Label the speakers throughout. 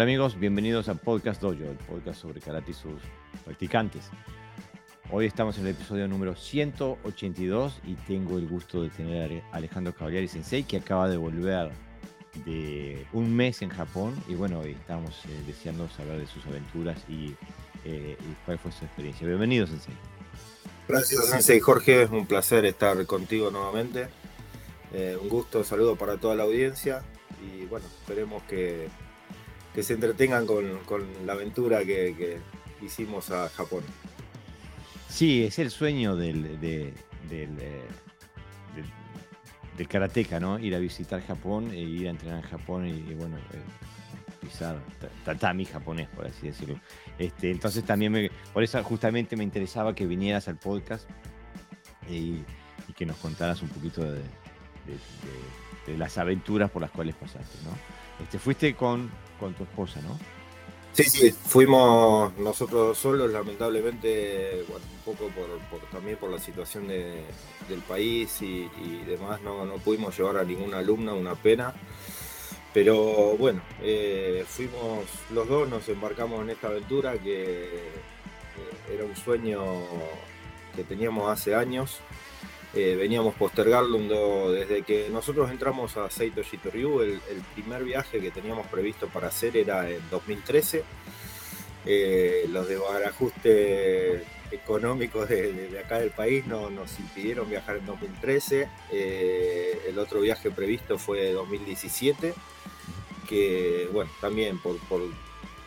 Speaker 1: Hola amigos, bienvenidos a Podcast Dojo, el podcast sobre karate y sus practicantes. Hoy estamos en el episodio número 182 y tengo el gusto de tener a Alejandro Cavaliari Sensei que acaba de volver de un mes en Japón y bueno, hoy estamos eh, deseando saber de sus aventuras y, eh, y, cuál fue su experiencia. Bienvenido Sensei.
Speaker 2: Gracias Sensei Jorge, es un placer estar contigo nuevamente. Eh, un gusto, saludo para toda la audiencia y bueno, esperemos que que se entretengan con, la aventura que, hicimos a Japón.
Speaker 1: Sí, es el sueño del, de, eh, karateca, ¿no? Ir a visitar Japón e ir a entrenar en Japón y, bueno, eh, pisar tatami japonés, por así decirlo. Este, entonces también, me, por eso justamente me interesaba que vinieras al podcast y, y que nos contaras un poquito de, las aventuras por las cuales pasaste, ¿no? Este, fuiste con con tu esposa, ¿no?
Speaker 2: Sí, fuimos nosotros solos, lamentablemente, un poco por, también por la situación de, del país y, demás, no, no, pudimos llevar a ninguna alumna, una pena. Pero bueno, eh, fuimos los dos, nos embarcamos en esta aventura que eh, era un sueño que teníamos hace años eh, veníamos postergando desde que nosotros entramos a Seito Shitoryu. El, primer viaje que teníamos previsto para hacer era en 2013. Eh, los desbarajustes económicos de, de, acá del país no, nos impidieron viajar en 2013. Eh, el otro viaje previsto fue 2017, que bueno, también por, por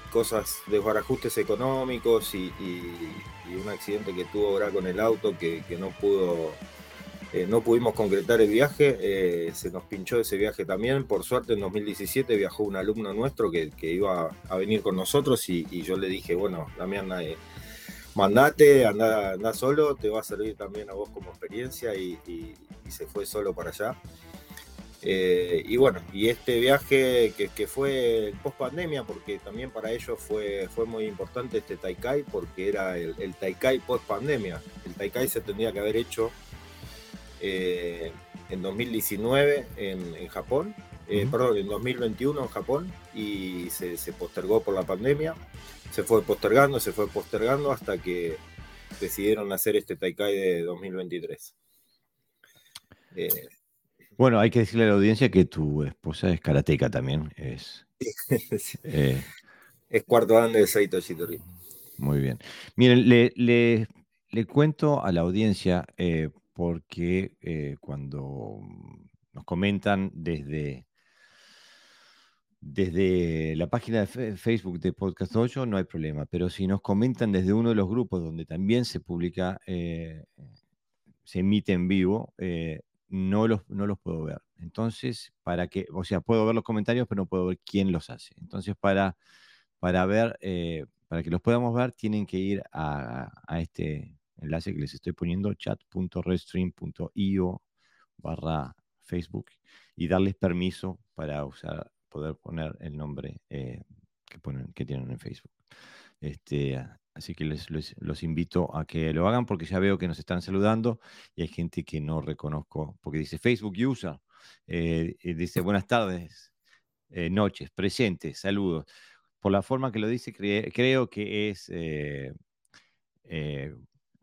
Speaker 2: cosas, desbarajustes económicos y, y, y, un accidente que tuvo ahora con el auto que no pudo eh, no pudimos concretar el viaje, eh, se nos pinchó ese viaje también. Por suerte en 2017 viajó un alumno nuestro que, iba a venir con nosotros y, yo le dije, bueno, Damián, eh, mandate, anda, anda, solo, te va a servir también a vos como experiencia y, y se fue solo para allá. Eh, y bueno, y este viaje que, que fue post pandemia, porque también para ellos fue, fue muy importante este Taikai, porque era el, el Taikai post pandemia. El Taikai se tendría que haber hecho eh, en 2019 en, en Japón, eh, uh -huh. perdón, en 2021 en Japón y se, se, postergó por la pandemia. Se fue postergando, se fue postergando hasta que decidieron hacer este Taikai de 2023.
Speaker 1: Eh, bueno, hay que decirle a la audiencia que tu esposa es karateca también. Es,
Speaker 2: eh, es cuarto dan de Saito Shitori.
Speaker 1: Muy bien. Miren, le, le, le cuento a la audiencia eh, porque eh, cuando nos comentan desde, desde la página de Facebook de Podcast 8 no hay problema, pero si nos comentan desde uno de los grupos donde también se publica, eh, se emite en vivo, eh, no, los, no los puedo ver. Entonces, para que, o sea, puedo ver los comentarios, pero no puedo ver quién los hace. Entonces, para, para ver, para que los podamos ver, tienen que ir a, a este enlace que les estoy poniendo, chat.redstream.io barra Facebook y darles permiso para usar, poder poner el nombre eh, que, tienen en Facebook. Este, así que les, los invito a que lo hagan porque ya veo que nos están saludando y hay gente que no reconozco, porque dice Facebook user, eh, dice buenas tardes, eh, noches, presentes, saludos. Por la forma que lo dice, cre creo que es eh,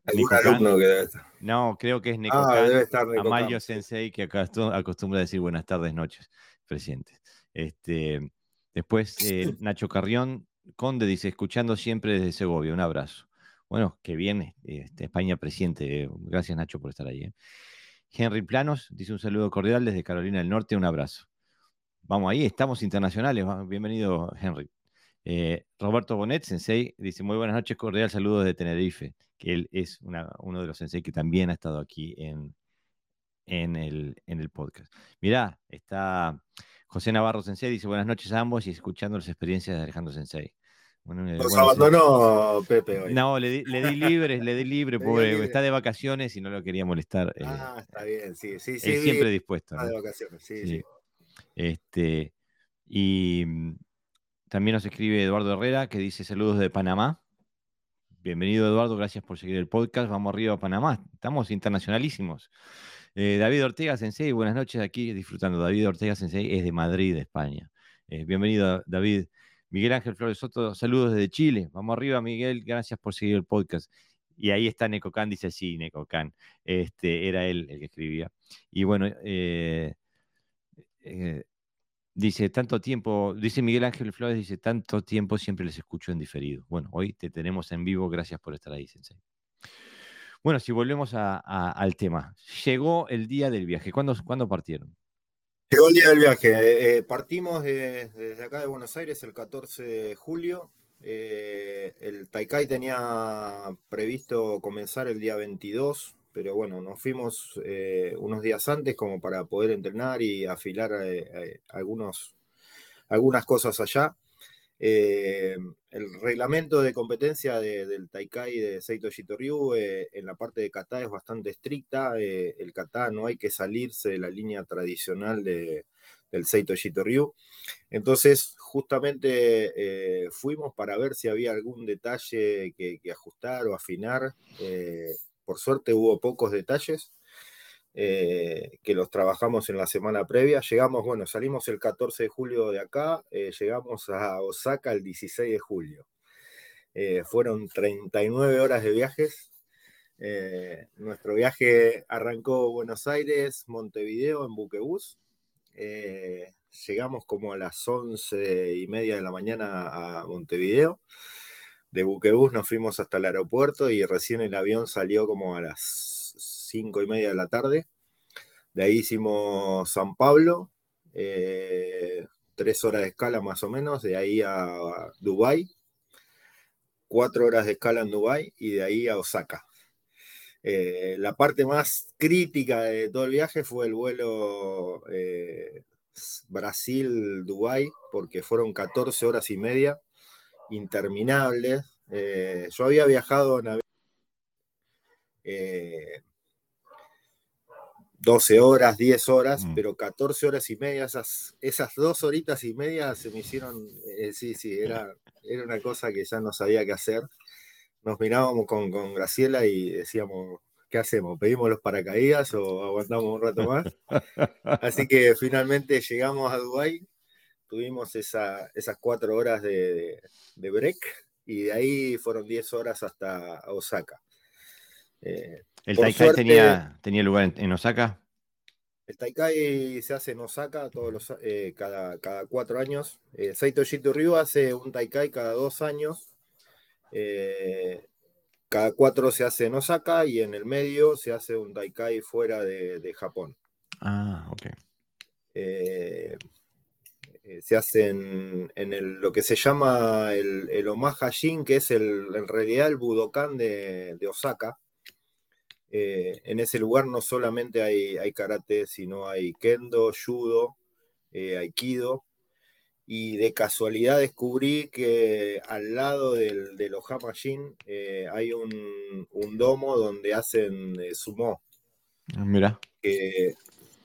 Speaker 2: alumno que debe estar.
Speaker 1: No, creo que es Neko ah, debe estar Amayo Sensei, que acostumbra a decir buenas tardes, noches, presentes. Este, después, eh, Nacho Carrión, Conde dice, escuchando siempre desde Segovia, un abrazo. Bueno, que bien, este, España presidente. Gracias, Nacho, por estar ahí. ¿eh? Henry Planos dice un saludo cordial desde Carolina del Norte, un abrazo. Vamos ahí, estamos internacionales. Bienvenido, Henry. Eh, Roberto Bonet, sensei, dice muy buenas noches, cordial saludo desde Tenerife, que él es una, uno de los sensei que también ha estado aquí en, en, el, en el podcast. Mirá, está José Navarro Sensei, dice buenas noches a ambos y escuchando las experiencias de Alejandro Sensei.
Speaker 2: Bueno, Nos bueno, abandonó Pepe hoy.
Speaker 1: No, le di, le di libre, le di libre, le pobre, libre. está de vacaciones y no lo quería molestar.
Speaker 2: Ah, eh, está bien, sí, sí, sí.
Speaker 1: Él siempre dispuesto.
Speaker 2: Está ¿no? de vacaciones, sí, sí. sí.
Speaker 1: Este, y también nos escribe Eduardo Herrera que dice saludos de Panamá. Bienvenido Eduardo, gracias por seguir el podcast. Vamos arriba a Panamá, estamos internacionalísimos. Eh, David Ortega Sensei, buenas noches aquí disfrutando. David Ortega Sensei es de Madrid, España. Eh, bienvenido David. Miguel Ángel Flores Soto, saludos desde Chile. Vamos arriba, Miguel, gracias por seguir el podcast. Y ahí está Necocan, dice sí, Necocan. Este, era él el que escribía. Y bueno, eh, dice, tanto tiempo, dice Miguel Ángel Flores, dice, tanto tiempo siempre les escucho en diferido. Bueno, hoy te tenemos en vivo, gracias por estar ahí, Sensei. Bueno, si volvemos al tema, llegó el día del viaje. ¿Cuándo, ¿cuándo partieron?
Speaker 2: Llegó el día del viaje. Eh, partimos desde acá de Buenos Aires el 14 de julio. Eh, el Taikai tenía previsto comenzar el día 22, pero bueno, nos fuimos eh, unos días antes como para poder entrenar y afilar algunos, algunas cosas allá. Eh, el reglamento de competencia del Taikai de Seito Shitoryu eh, en la parte de kata es bastante estricta. Eh, el kata no hay que salirse de la línea tradicional de, del Seito Shitoryu. Entonces, justamente fuimos para ver si había algún detalle que ajustar o afinar. Por suerte hubo pocos detalles. Eh, que los trabajamos en la semana previa. Llegamos, bueno, salimos el 14 de julio de acá, eh, llegamos a Osaka el 16 de julio. Eh, fueron 39 horas de viajes. nuestro viaje arrancó Buenos Aires, Montevideo, en buquebús. llegamos como a las 11 y media de la mañana a Montevideo. De buquebús nos fuimos hasta el aeropuerto y recién el avión salió como a las cinco y media de la tarde. De ahí hicimos San Pablo, eh, tres horas de escala más o menos, de ahí a, Dubai, cuatro horas de escala en Dubai y de ahí a Osaka. Eh, la parte más crítica de todo el viaje fue el vuelo eh, Brasil-Dubai, porque fueron 14 horas y media, interminables. yo había viajado en avión 12 horas, 10 horas, mm. pero 14 horas y media, esas, esas dos horitas y media se me hicieron, eh, sí, sí, era, era una cosa que ya no sabía qué hacer. Nos mirábamos con, con Graciela y decíamos, ¿qué hacemos? ¿Pedimos los paracaídas o aguantamos un rato más? Así que finalmente llegamos a Dubái, tuvimos esa, esas cuatro horas de, de, break y de ahí fueron 10 horas hasta Osaka.
Speaker 1: Eh, ¿El Taikai tenía, tenía lugar en, Osaka?
Speaker 2: El Taikai se hace en Osaka todos los, eh, cada, cada, cuatro años. Eh, Saito Shitu Ryu hace un Taikai cada dos años. Eh, cada cuatro se hace en Osaka y en el medio se hace un Taikai fuera de, Japón.
Speaker 1: Ah, ok.
Speaker 2: Se hace en, lo que se llama el, el Omaha Shin, que es el, en realidad el Budokan de Osaka. Eh, en ese lugar no solamente hay, hay, karate, sino hay kendo, judo, eh, aikido. Y de casualidad descubrí que al lado del, del Ohama eh, hay un, domo donde hacen sumo.
Speaker 1: Ah, mira.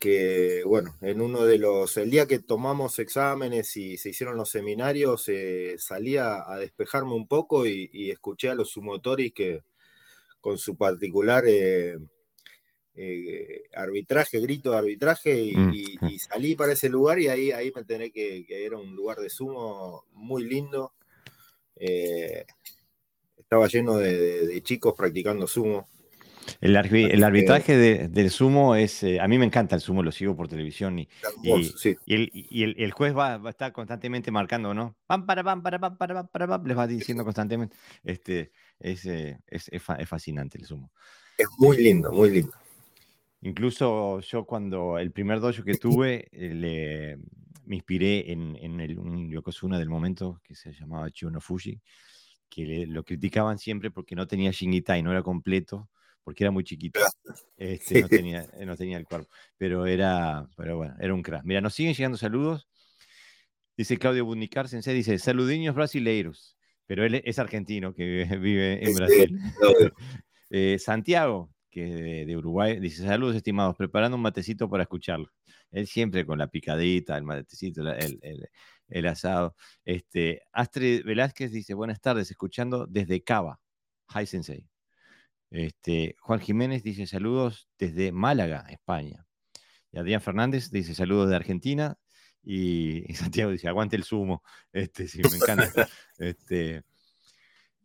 Speaker 2: Que, bueno, en uno de los, el día que tomamos exámenes y se hicieron los seminarios, salía a despejarme un poco y, y escuché a los sumotoris que, con su particular eh, eh, arbitraje, grito de arbitraje, mm, y, salí para ese lugar y ahí, ahí me enteré que, era un lugar de sumo muy lindo. Eh, estaba lleno de, chicos practicando sumo.
Speaker 1: El, arbitraje del sumo es, a mí me encanta el sumo, lo sigo por televisión y, el, juez va, a estar constantemente marcando, ¿no? Pam, para, pam, para, pam, para, para, pam, les va diciendo constantemente. Este, es, es, es, fascinante el sumo.
Speaker 2: Es muy lindo, muy lindo.
Speaker 1: Incluso yo cuando el primer dojo que tuve, le, me inspiré en, en el, un Yokozuna del momento que se llamaba Chiuno Fuji, que lo criticaban siempre porque no tenía Shingitai, no era completo, porque era muy chiquito. Este, no, tenía, no tenía el cuerpo. Pero era, pero bueno, era un crack. Mira, nos siguen llegando saludos. Dice Claudio Bundicar Sensei, dice, saludiños brasileiros pero él es argentino que vive en Brasil. Eh, Santiago, que es de, Uruguay, dice, saludos estimados, preparando un matecito para escucharlo. Él siempre con la picadita, el matecito, el, asado. Este, Astrid Velázquez dice, buenas tardes, escuchando desde Cava. Hi Sensei. Este, Juan Jiménez dice, saludos desde Málaga, España. Y Adrián Fernández dice, saludos de Argentina. Y, Santiago dice, aguante el sumo. Este, sí, me encanta. este,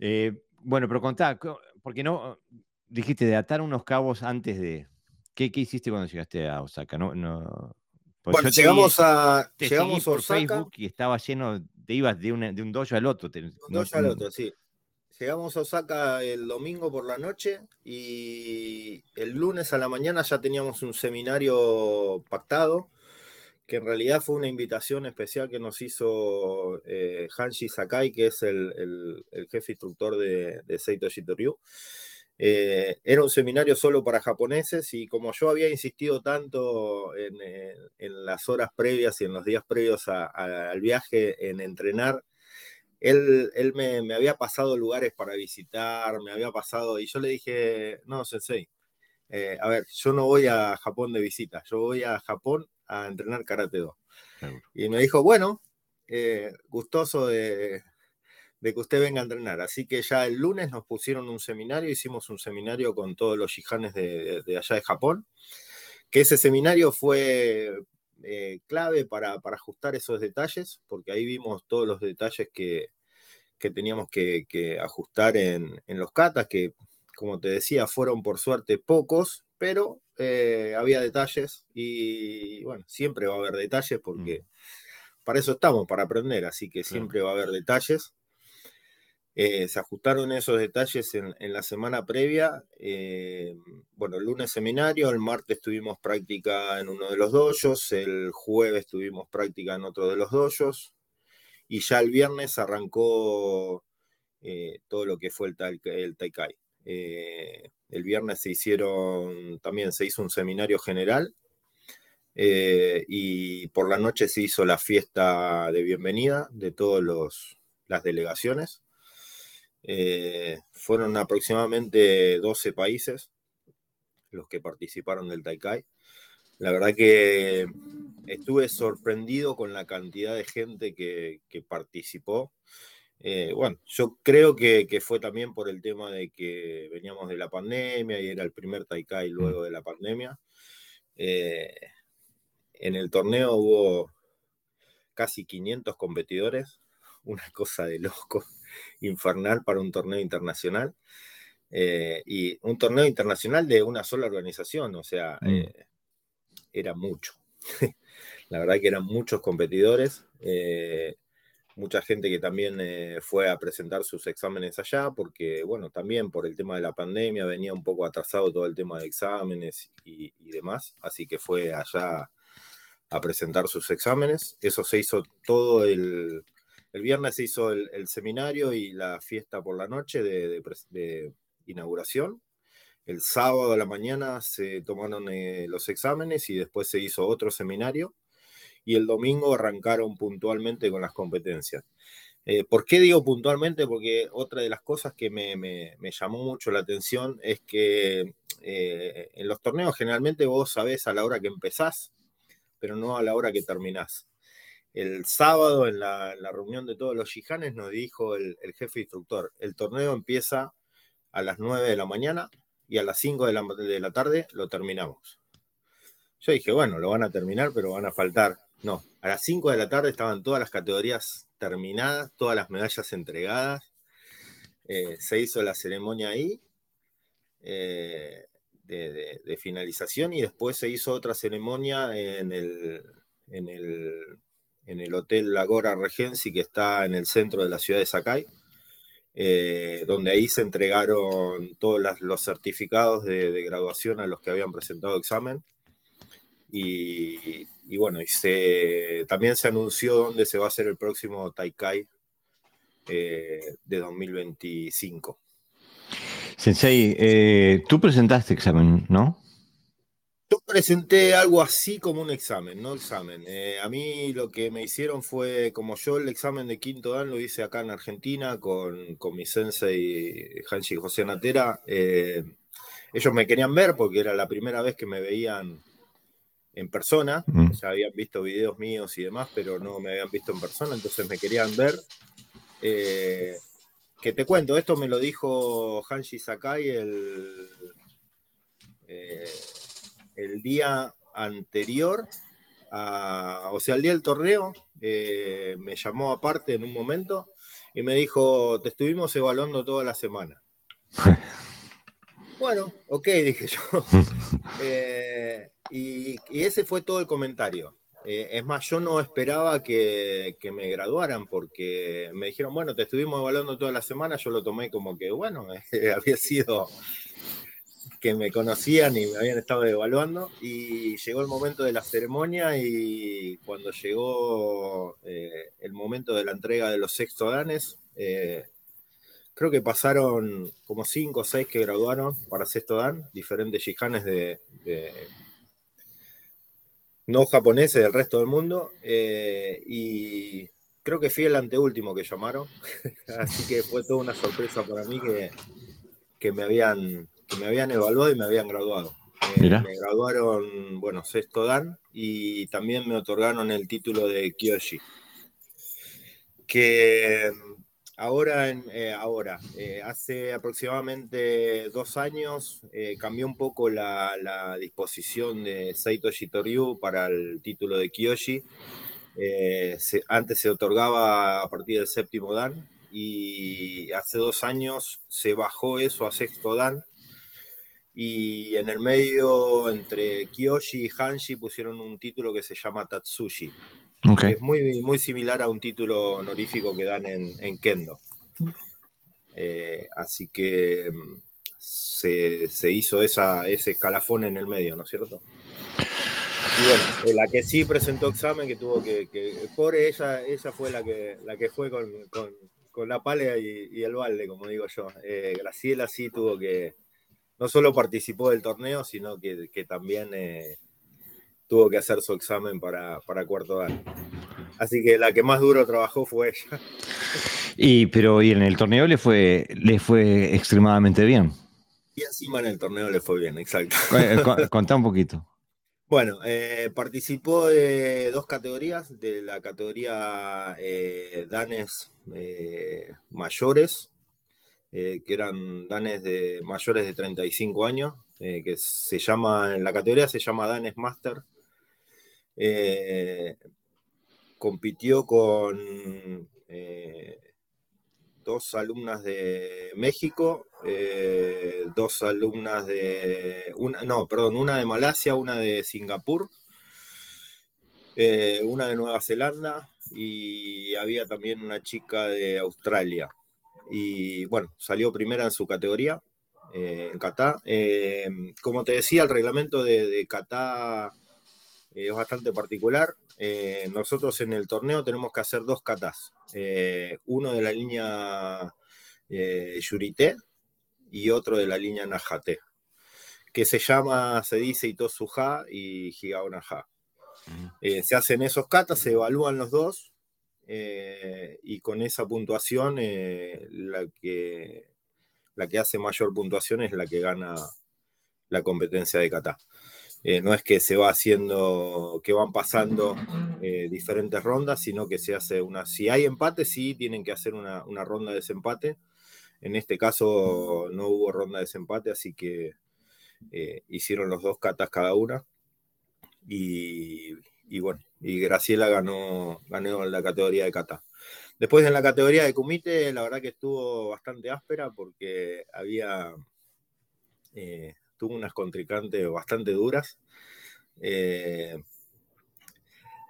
Speaker 1: eh, bueno, pero contá, porque no, dijiste de atar unos cabos antes de... ¿Qué, qué hiciste cuando llegaste a Osaka? No, no,
Speaker 2: bueno, llegamos a, llegamos por Facebook
Speaker 1: y estaba lleno, te ibas de, de un dojo al otro.
Speaker 2: un dojo al otro, sí. Llegamos a Osaka el domingo por la noche y el lunes a la mañana ya teníamos un seminario pactado, que en realidad fue una invitación especial que nos hizo eh, Hanshi Sakai, que es el, jefe instructor de, de Seito Shitoryu. Eh, era un seminario solo para japoneses y como yo había insistido tanto en, eh, las horas previas y en los días previos al viaje en entrenar, él, él me, había pasado lugares para visitar, me había pasado, y yo le dije, no, Sensei, eh, a ver, yo no voy a Japón de visita, yo voy a Japón a entrenar Karate Do. Y me dijo, bueno, eh, gustoso de, que usted venga a entrenar. Así que ya el lunes nos pusieron un seminario, hicimos un seminario con todos los shihanes de, allá de Japón, que ese seminario fue eh, clave para, ajustar esos detalles, porque ahí vimos todos los detalles que, teníamos que, ajustar en, los katas, que como te decía, fueron por suerte pocos, pero eh, había detalles y bueno, siempre va a haber detalles porque mm. para eso estamos, para aprender, así que siempre va a haber detalles. Eh, se ajustaron esos detalles en, la semana previa. Eh, bueno, el lunes seminario, el martes tuvimos práctica en uno de los dojos, el jueves tuvimos práctica en otro de los dojos y ya el viernes arrancó eh, todo lo que fue el, el Taikai. el viernes se hicieron, también se hizo un seminario general y por la noche se hizo la fiesta de bienvenida de todas las delegaciones. Eh, fueron aproximadamente 12 países los que participaron del Taikai. La verdad que estuve sorprendido con la cantidad de gente que, participó. Eh, bueno, yo creo que, fue también por el tema de que veníamos de la pandemia y era el primer Taikai luego de la pandemia. Eh, en el torneo hubo casi 500 competidores, una cosa de loco infernal para un torneo internacional. Eh, y un torneo internacional de una sola organización, o sea, mm. eh, era mucho. La verdad que eran muchos competidores, eh, mucha gente que también fue a presentar sus exámenes allá, porque, bueno, también por el tema de la pandemia venía un poco atrasado todo el tema de exámenes y demás, así que fue allá a presentar sus exámenes. Eso se hizo todo el, el viernes se hizo el, seminario y la fiesta por la noche de, inauguración. El sábado a la mañana se tomaron eh, los exámenes y después se hizo otro seminario. Y el domingo arrancaron puntualmente con las competencias. Eh, ¿Por qué digo puntualmente? Porque otra de las cosas que me, llamó mucho la atención es que eh, en los torneos generalmente vos sabés a la hora que empezás, pero no a la hora que terminás el sábado en la, reunión de todos los shihanes nos dijo el, jefe instructor, el torneo empieza a las 9 de la mañana y a las 5 de la, de tarde lo terminamos. Yo dije, bueno, lo van a terminar, pero van a faltar. No, a las 5 de la tarde estaban todas las categorías terminadas, todas las medallas entregadas. Eh, se hizo la ceremonia ahí eh, de, finalización y después se hizo otra ceremonia en el en el Hotel Lagora Regency, que está en el centro de la ciudad de Sakai, eh, donde ahí se entregaron todos los certificados de, graduación a los que habían presentado examen. Y, bueno, también se anunció dónde se va a hacer el próximo Taikai eh, de 2025.
Speaker 1: Sensei, eh, tú presentaste examen, ¿no?
Speaker 2: Yo presenté algo así como un examen, no examen. Eh, a mí lo que me hicieron fue, como yo el examen de quinto dan lo hice acá en Argentina con, con mi sensei Hanshi José Natera. Eh, ellos me querían ver porque era la primera vez que me veían en persona. Mm. Ya habían visto videos míos y demás, pero no me habían visto en persona, entonces me querían ver. Eh, que te cuento, esto me lo dijo Hanshi Sakai el el día anterior o sea, el día del torneo, eh, me llamó aparte en un momento y me dijo, te estuvimos evaluando toda la semana. bueno, ok, dije yo. Eh, y, ese fue todo el comentario. Eh, es más, yo no esperaba que, que, me graduaran porque me dijeron, bueno, te estuvimos evaluando toda la semana, yo lo tomé como que, bueno, había sido que me conocían y me habían estado evaluando y llegó el momento de la ceremonia y cuando llegó eh, el momento de la entrega de los sexto danes, eh, creo que pasaron como cinco o seis que graduaron para sexto dan, diferentes shihanes de, no japoneses del resto del mundo eh, y creo que fui el anteúltimo que llamaron, así que fue toda una sorpresa para mí que, que me habían me habían evaluado y me habían graduado. Eh, me graduaron, bueno, sexto dan y también me otorgaron el título de Kyoshi. Que ahora, eh, ahora eh, hace aproximadamente dos años cambió un poco la, disposición de Saito Shitoryu para el título de Kyoshi. antes se otorgaba a partir del séptimo dan y hace dos años se bajó eso a sexto dan y en el medio, entre Kiyoshi y Hanshi, pusieron un título que se llama Tatsushi. Es muy, muy similar a un título honorífico que dan en, Kendo. Eh, así que mm, se, hizo esa, ese escalafón en el medio, ¿no es cierto? Y bueno, eh, la que sí presentó examen, que tuvo que, que pobre, ella, ella fue la que, la que fue con, la pala y, el balde, como digo yo. Eh, Graciela sí tuvo que, no solo participó del torneo, sino que, también eh, tuvo que hacer su examen para, cuarto dan. Así que la que más duro trabajó fue ella.
Speaker 1: Y pero y en el torneo le fue, le fue extremadamente bien.
Speaker 2: Y encima en el torneo le fue bien, exacto.
Speaker 1: Contá un poquito.
Speaker 2: Bueno, eh, participó de dos categorías, de la categoría eh, danes mayores eh, que eran danes de mayores de 35 años, eh, que se llama, en la categoría se llama Danes Master. Eh, compitió con dos alumnas de México, dos alumnas de, una, no, perdón, una de Malasia, una de Singapur, una de Nueva Zelanda y había también una chica de Australia y bueno, salió primera en su categoría eh, en Catá. Eh, como te decía, el reglamento de, de Catá eh, es bastante particular. nosotros en el torneo tenemos que hacer dos katas. uno de la línea Yurité y otro de la línea Najate, que se llama, se dice Itosuha y Higaonaha. se hacen esos katas, se evalúan los dos eh, y con esa puntuación eh, la, que, la que hace mayor puntuación es la que gana la competencia de kata. Eh, no es que se va haciendo, que van pasando diferentes rondas, sino que se hace una. Si hay empate, sí tienen que hacer una, ronda de desempate. En este caso no hubo ronda de desempate, así que hicieron los dos katas cada una. Y, y bueno, y Graciela ganó, ganó la categoría de kata. Después en la categoría de kumite, la verdad que estuvo bastante áspera porque había, eh, tuvo unas contrincantes bastante duras. Eh,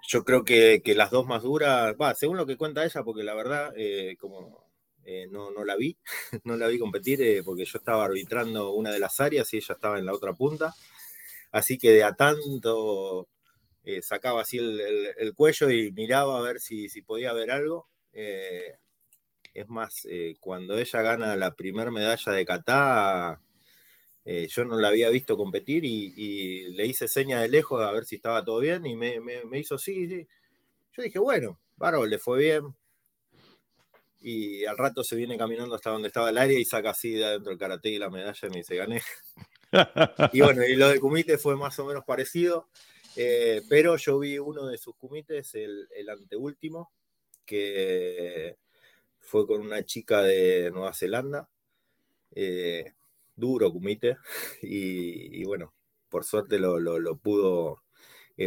Speaker 2: yo creo que, las dos más duras, va, según lo que cuenta ella, porque la verdad, eh, como no, no, la vi, no la vi competir porque yo estaba arbitrando una de las áreas y ella estaba en la otra punta. Así que de a tanto eh, sacaba así el, cuello y miraba a ver si, podía ver algo. Eh, es más, eh, cuando ella gana la primera medalla de kata, yo no la había visto competir y, le hice seña de lejos a ver si estaba todo bien y me, hizo sí, sí. Yo dije, bueno, bárbaro, le fue bien. Y al rato se viene caminando hasta donde estaba el área y saca así de adentro el karate y la medalla y me dice, gané. y bueno, y lo de Kumite fue más o menos parecido. Eh, pero yo vi uno de sus comités, el, anteúltimo, que fue con una chica de Nueva Zelanda. Eh, duro comité. Y, bueno, por suerte lo, pudo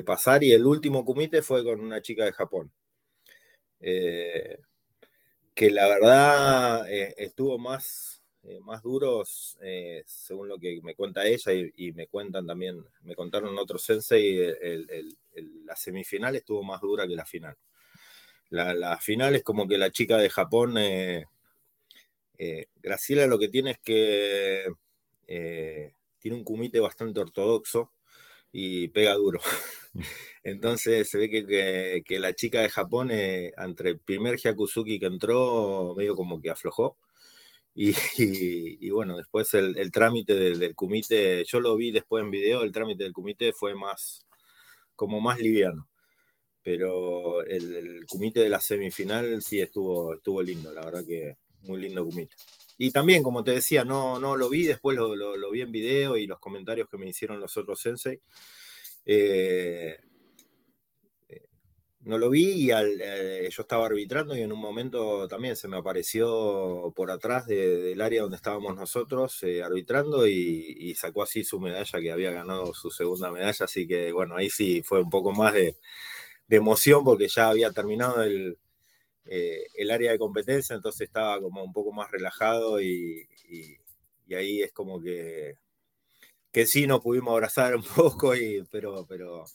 Speaker 2: pasar y el último kumite fue con una chica de Japón. que la verdad estuvo más eh, más duros, eh, según lo que me cuenta ella y, me cuentan también, me contaron otros sensei, la semifinal estuvo más dura que la final. La, final es como que la chica de Japón, eh, Graciela lo que tiene es que tiene un kumite bastante ortodoxo y pega duro. Entonces se ve que, que la chica de Japón, entre el primer Hyakuzuki que entró, medio como que aflojó y, bueno, después el, trámite del, comité, yo lo vi después en video, el trámite del comité fue más, como más liviano. Pero el, el comité de la semifinal sí estuvo, estuvo lindo, la verdad que muy lindo comité. Y también, como te decía, no, no lo vi, después lo, lo, vi en video y los comentarios que me hicieron los otros sensei. Eh, no lo vi y eh, yo estaba arbitrando y en un momento también se me apareció por atrás del área donde estábamos nosotros eh, arbitrando y, sacó así su medalla que había ganado su segunda medalla, así que bueno, ahí sí fue un poco más de, emoción porque ya había terminado el, eh, el, área de competencia, entonces estaba como un poco más relajado y, ahí es como que, que sí nos pudimos abrazar un poco, y, pero, pero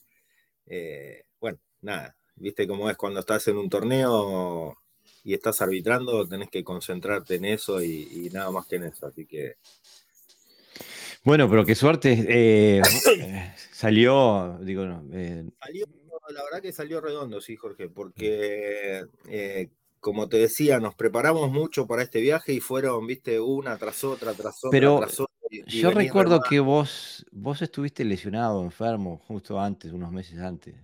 Speaker 2: bueno, nada viste cómo es cuando estás en un torneo y estás arbitrando, tenés que concentrarte en eso y, nada más que en eso. Así que.
Speaker 1: Bueno, pero qué suerte. Eh, salió, digo, no,
Speaker 2: eh, salió, la verdad que salió redondo, sí, Jorge, porque eh, como te decía, nos preparamos mucho para este viaje y fueron, viste, una tras otra, tras otra,
Speaker 1: pero yo recuerdo que vos, vos estuviste lesionado, enfermo, justo antes, unos meses antes.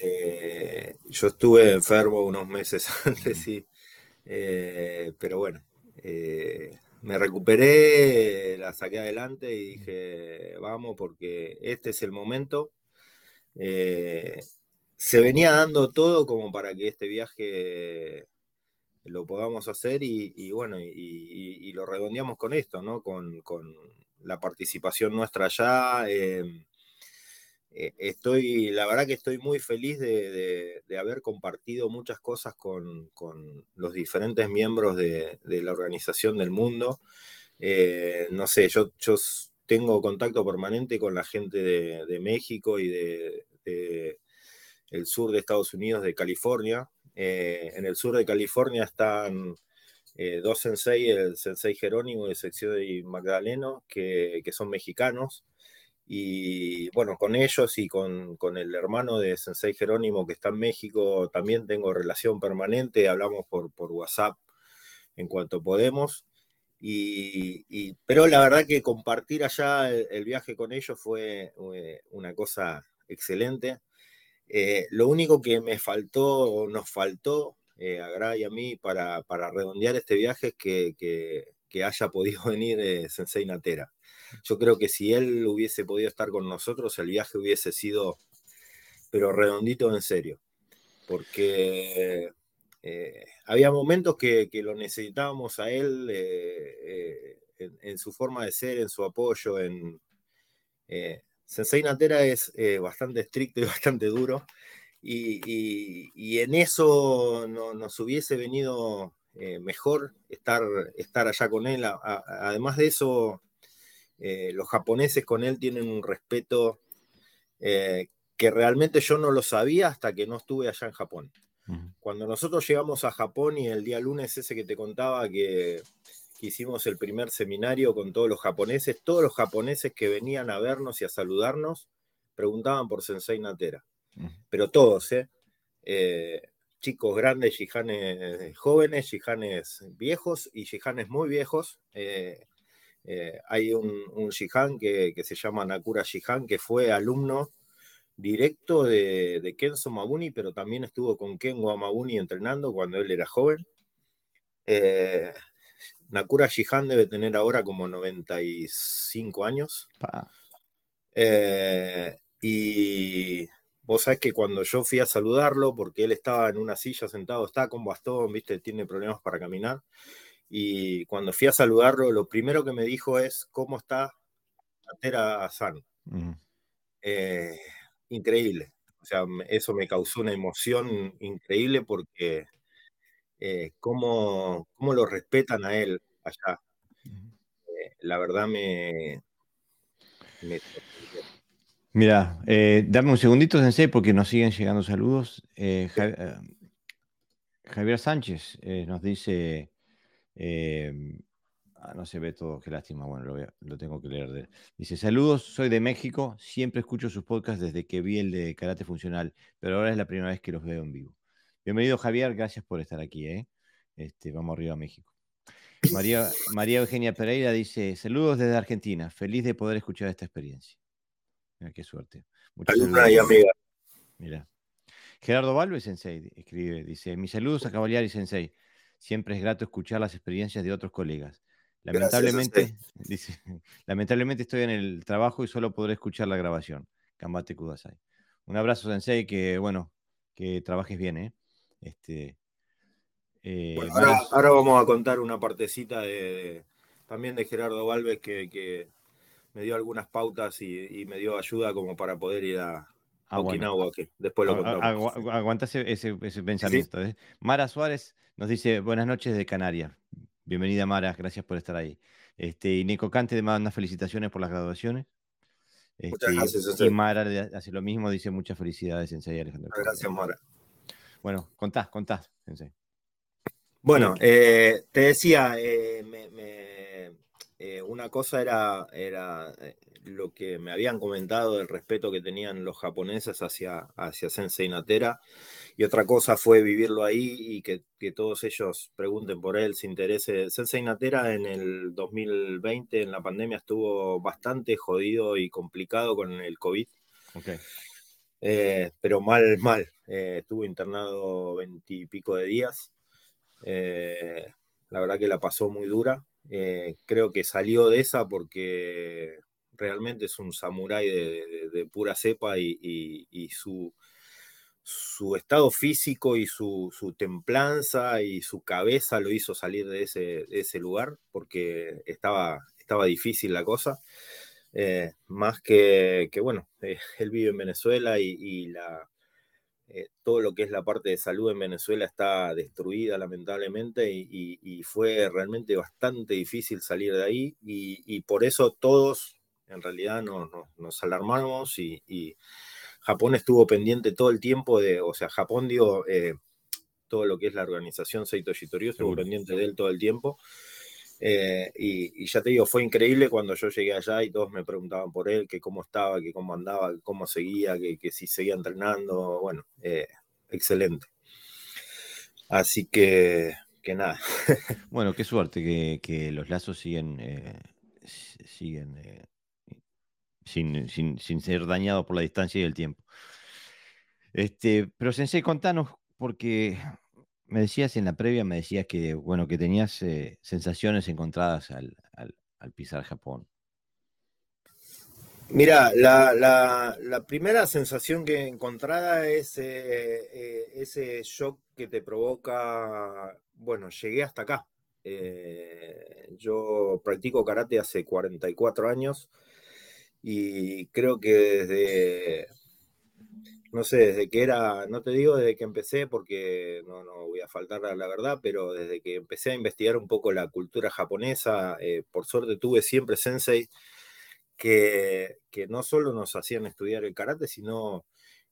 Speaker 2: Eh, yo estuve enfermo unos meses antes, sí. Eh, pero bueno, eh, me recuperé, la saqué adelante y dije, vamos, porque este es el momento. se venía dando todo como para que este viaje lo podamos hacer y, bueno, y, lo redondeamos con esto, ¿no? Con, con la participación nuestra allá eh, estoy, la verdad que estoy muy feliz de, haber compartido muchas cosas con, los diferentes miembros de, la organización del mundo. Eh, no sé, yo, tengo contacto permanente con la gente de, México y de, el sur de Estados Unidos, de California. Eh, en el sur de California están dos sensei, el sensei Jerónimo de sección de Magdaleno, que son mexicanos. Y bueno, con ellos y con, el hermano de Sensei Jerónimo que está en México también tengo relación permanente, hablamos por, por WhatsApp en cuanto podemos. Y, pero la verdad que compartir allá el, viaje con ellos fue eh, una cosa excelente. Eh, lo único que me faltó o nos faltó eh, a Gra y a mí para, para redondear este viaje es que haya podido venir Sensei Natera. Yo creo que si él hubiese podido estar con nosotros, el viaje hubiese sido, pero redondito en serio, porque eh, había momentos que, lo necesitábamos a él eh, eh, en, su forma de ser, en su apoyo. En, Sensei Natera es bastante estricto y bastante duro, y, en eso nos hubiese venido mejor estar, estar allá con él. además de eso, eh, los japoneses con él tienen un respeto eh, que realmente yo no lo sabía hasta que no estuve allá en Japón. Cuando nosotros llegamos a Japón y el día lunes ese que te contaba que, hicimos el primer seminario con todos los japoneses, todos los japoneses que venían a vernos y a saludarnos preguntaban por Sensei Natera. Pero todos, ¿eh? ¿Eh? chicos grandes, shihanes jóvenes, shihanes viejos y shihanes muy viejos. Eh, hay un, un que, se llama Nakura Shihan, que fue alumno directo de, Kenzo Mabuni, pero también estuvo con Ken Mabuni entrenando cuando él era joven. Eh, Nakura Shihan debe tener ahora como 95 años. Eh, y vos sabés que cuando yo fui a saludarlo, porque él estaba en una silla sentado, está con bastón, viste, tiene problemas para caminar. Y cuando fui a saludarlo, lo primero que me dijo es, ¿cómo está Natera San? Eh, increíble. O sea, eso me causó una emoción increíble porque eh, cómo, lo respetan a él allá. Eh, la verdad me...
Speaker 1: Mira, eh, dame un segundito, Sensei, porque nos siguen llegando saludos. Javier Sánchez nos dice, Ah, no se ve todo, qué lástima. Bueno, lo, tengo que leer. De Dice: Saludos, soy de México. Siempre escucho sus podcasts desde que vi el de karate funcional, pero ahora es la primera vez que los veo en vivo. Bienvenido, Javier. Gracias por estar aquí. ¿eh? Este, vamos arriba a México. María, María Eugenia Pereira dice: Saludos desde Argentina. Feliz de poder escuchar esta experiencia. Mira, qué suerte.
Speaker 2: Muchas amiga.
Speaker 1: Mira. Gerardo Valve Sensei escribe: Dice: Mis saludos a Cavaliari Sensei. Siempre es grato escuchar las experiencias de otros colegas. Lamentablemente, dice, lamentablemente estoy en el trabajo y solo podré escuchar la grabación. Kambate Kudasai. Un abrazo, Sensei, que bueno, que trabajes bien, ¿eh? Este,
Speaker 2: eh, ahora, vamos a contar una partecita de, también de Gerardo Valves que, me dio algunas pautas y, me dio ayuda como para poder ir a, ah, Okinawa, que después lo contamos.
Speaker 1: aguanta ese, pensamiento. ¿eh? Mara Suárez nos dice buenas noches de Canarias. Bienvenida Mara, gracias por estar ahí. Este, y Nico Cante te manda felicitaciones por las graduaciones.
Speaker 2: muchas este, gracias.
Speaker 1: Y Mara hace lo mismo, dice muchas felicidades, Sensei Alejandro.
Speaker 2: Gracias, Mara.
Speaker 1: Bueno, contás, contás, Sensei.
Speaker 2: Bueno, eh, te decía, eh, eh, una cosa era, era lo que me habían comentado del respeto que tenían los japoneses hacia, hacia Sensei Natera y otra cosa fue vivirlo ahí y que, todos ellos pregunten por él, se interese. Sensei Natera en el 2020, en la pandemia, estuvo bastante jodido y complicado con el COVID. Eh, pero mal, mal. Eh, estuvo internado veintipico de días. Eh, la verdad que la pasó muy dura. Creo que salió de esa porque realmente es un samurái de, pura cepa y su estado físico y su, templanza y su cabeza lo hizo salir de ese, lugar porque estaba, estaba difícil la cosa. Eh, más que, que bueno, eh, él vive en Venezuela y, la, eh, todo lo que es la parte de salud en Venezuela está destruida lamentablemente y, fue realmente bastante difícil salir de ahí y, por eso todos en realidad nos, nos alarmamos y Japón estuvo pendiente todo el tiempo de, o sea, Japón dio eh, todo lo que es la organización Seito Shitoryu, estuvo pendiente de él todo el tiempo. Eh, y, ya te digo, fue increíble cuando yo llegué allá y todos me preguntaban por él, que cómo estaba, que cómo andaba, cómo seguía, que, si seguía entrenando, bueno, eh, excelente. Así que, que nada.
Speaker 1: bueno, qué suerte que, los lazos siguen, siguen sin, sin, ser dañado por la distancia y el tiempo. Este, pero Sensei, contanos, porque me decías en la previa, me decías que, bueno, que tenías eh, sensaciones encontradas al, pisar Japón.
Speaker 2: Mira, la, primera sensación que encontrada es eh, eh, ese shock que te provoca, bueno, llegué hasta acá. yo practico karate hace 44 años y creo que desde, no sé, desde que era, no te digo desde que empecé porque no, no voy a faltar a la verdad, pero desde que empecé a investigar un poco la cultura japonesa, eh, por suerte tuve siempre sensei que, que, no solo nos hacían estudiar el karate, sino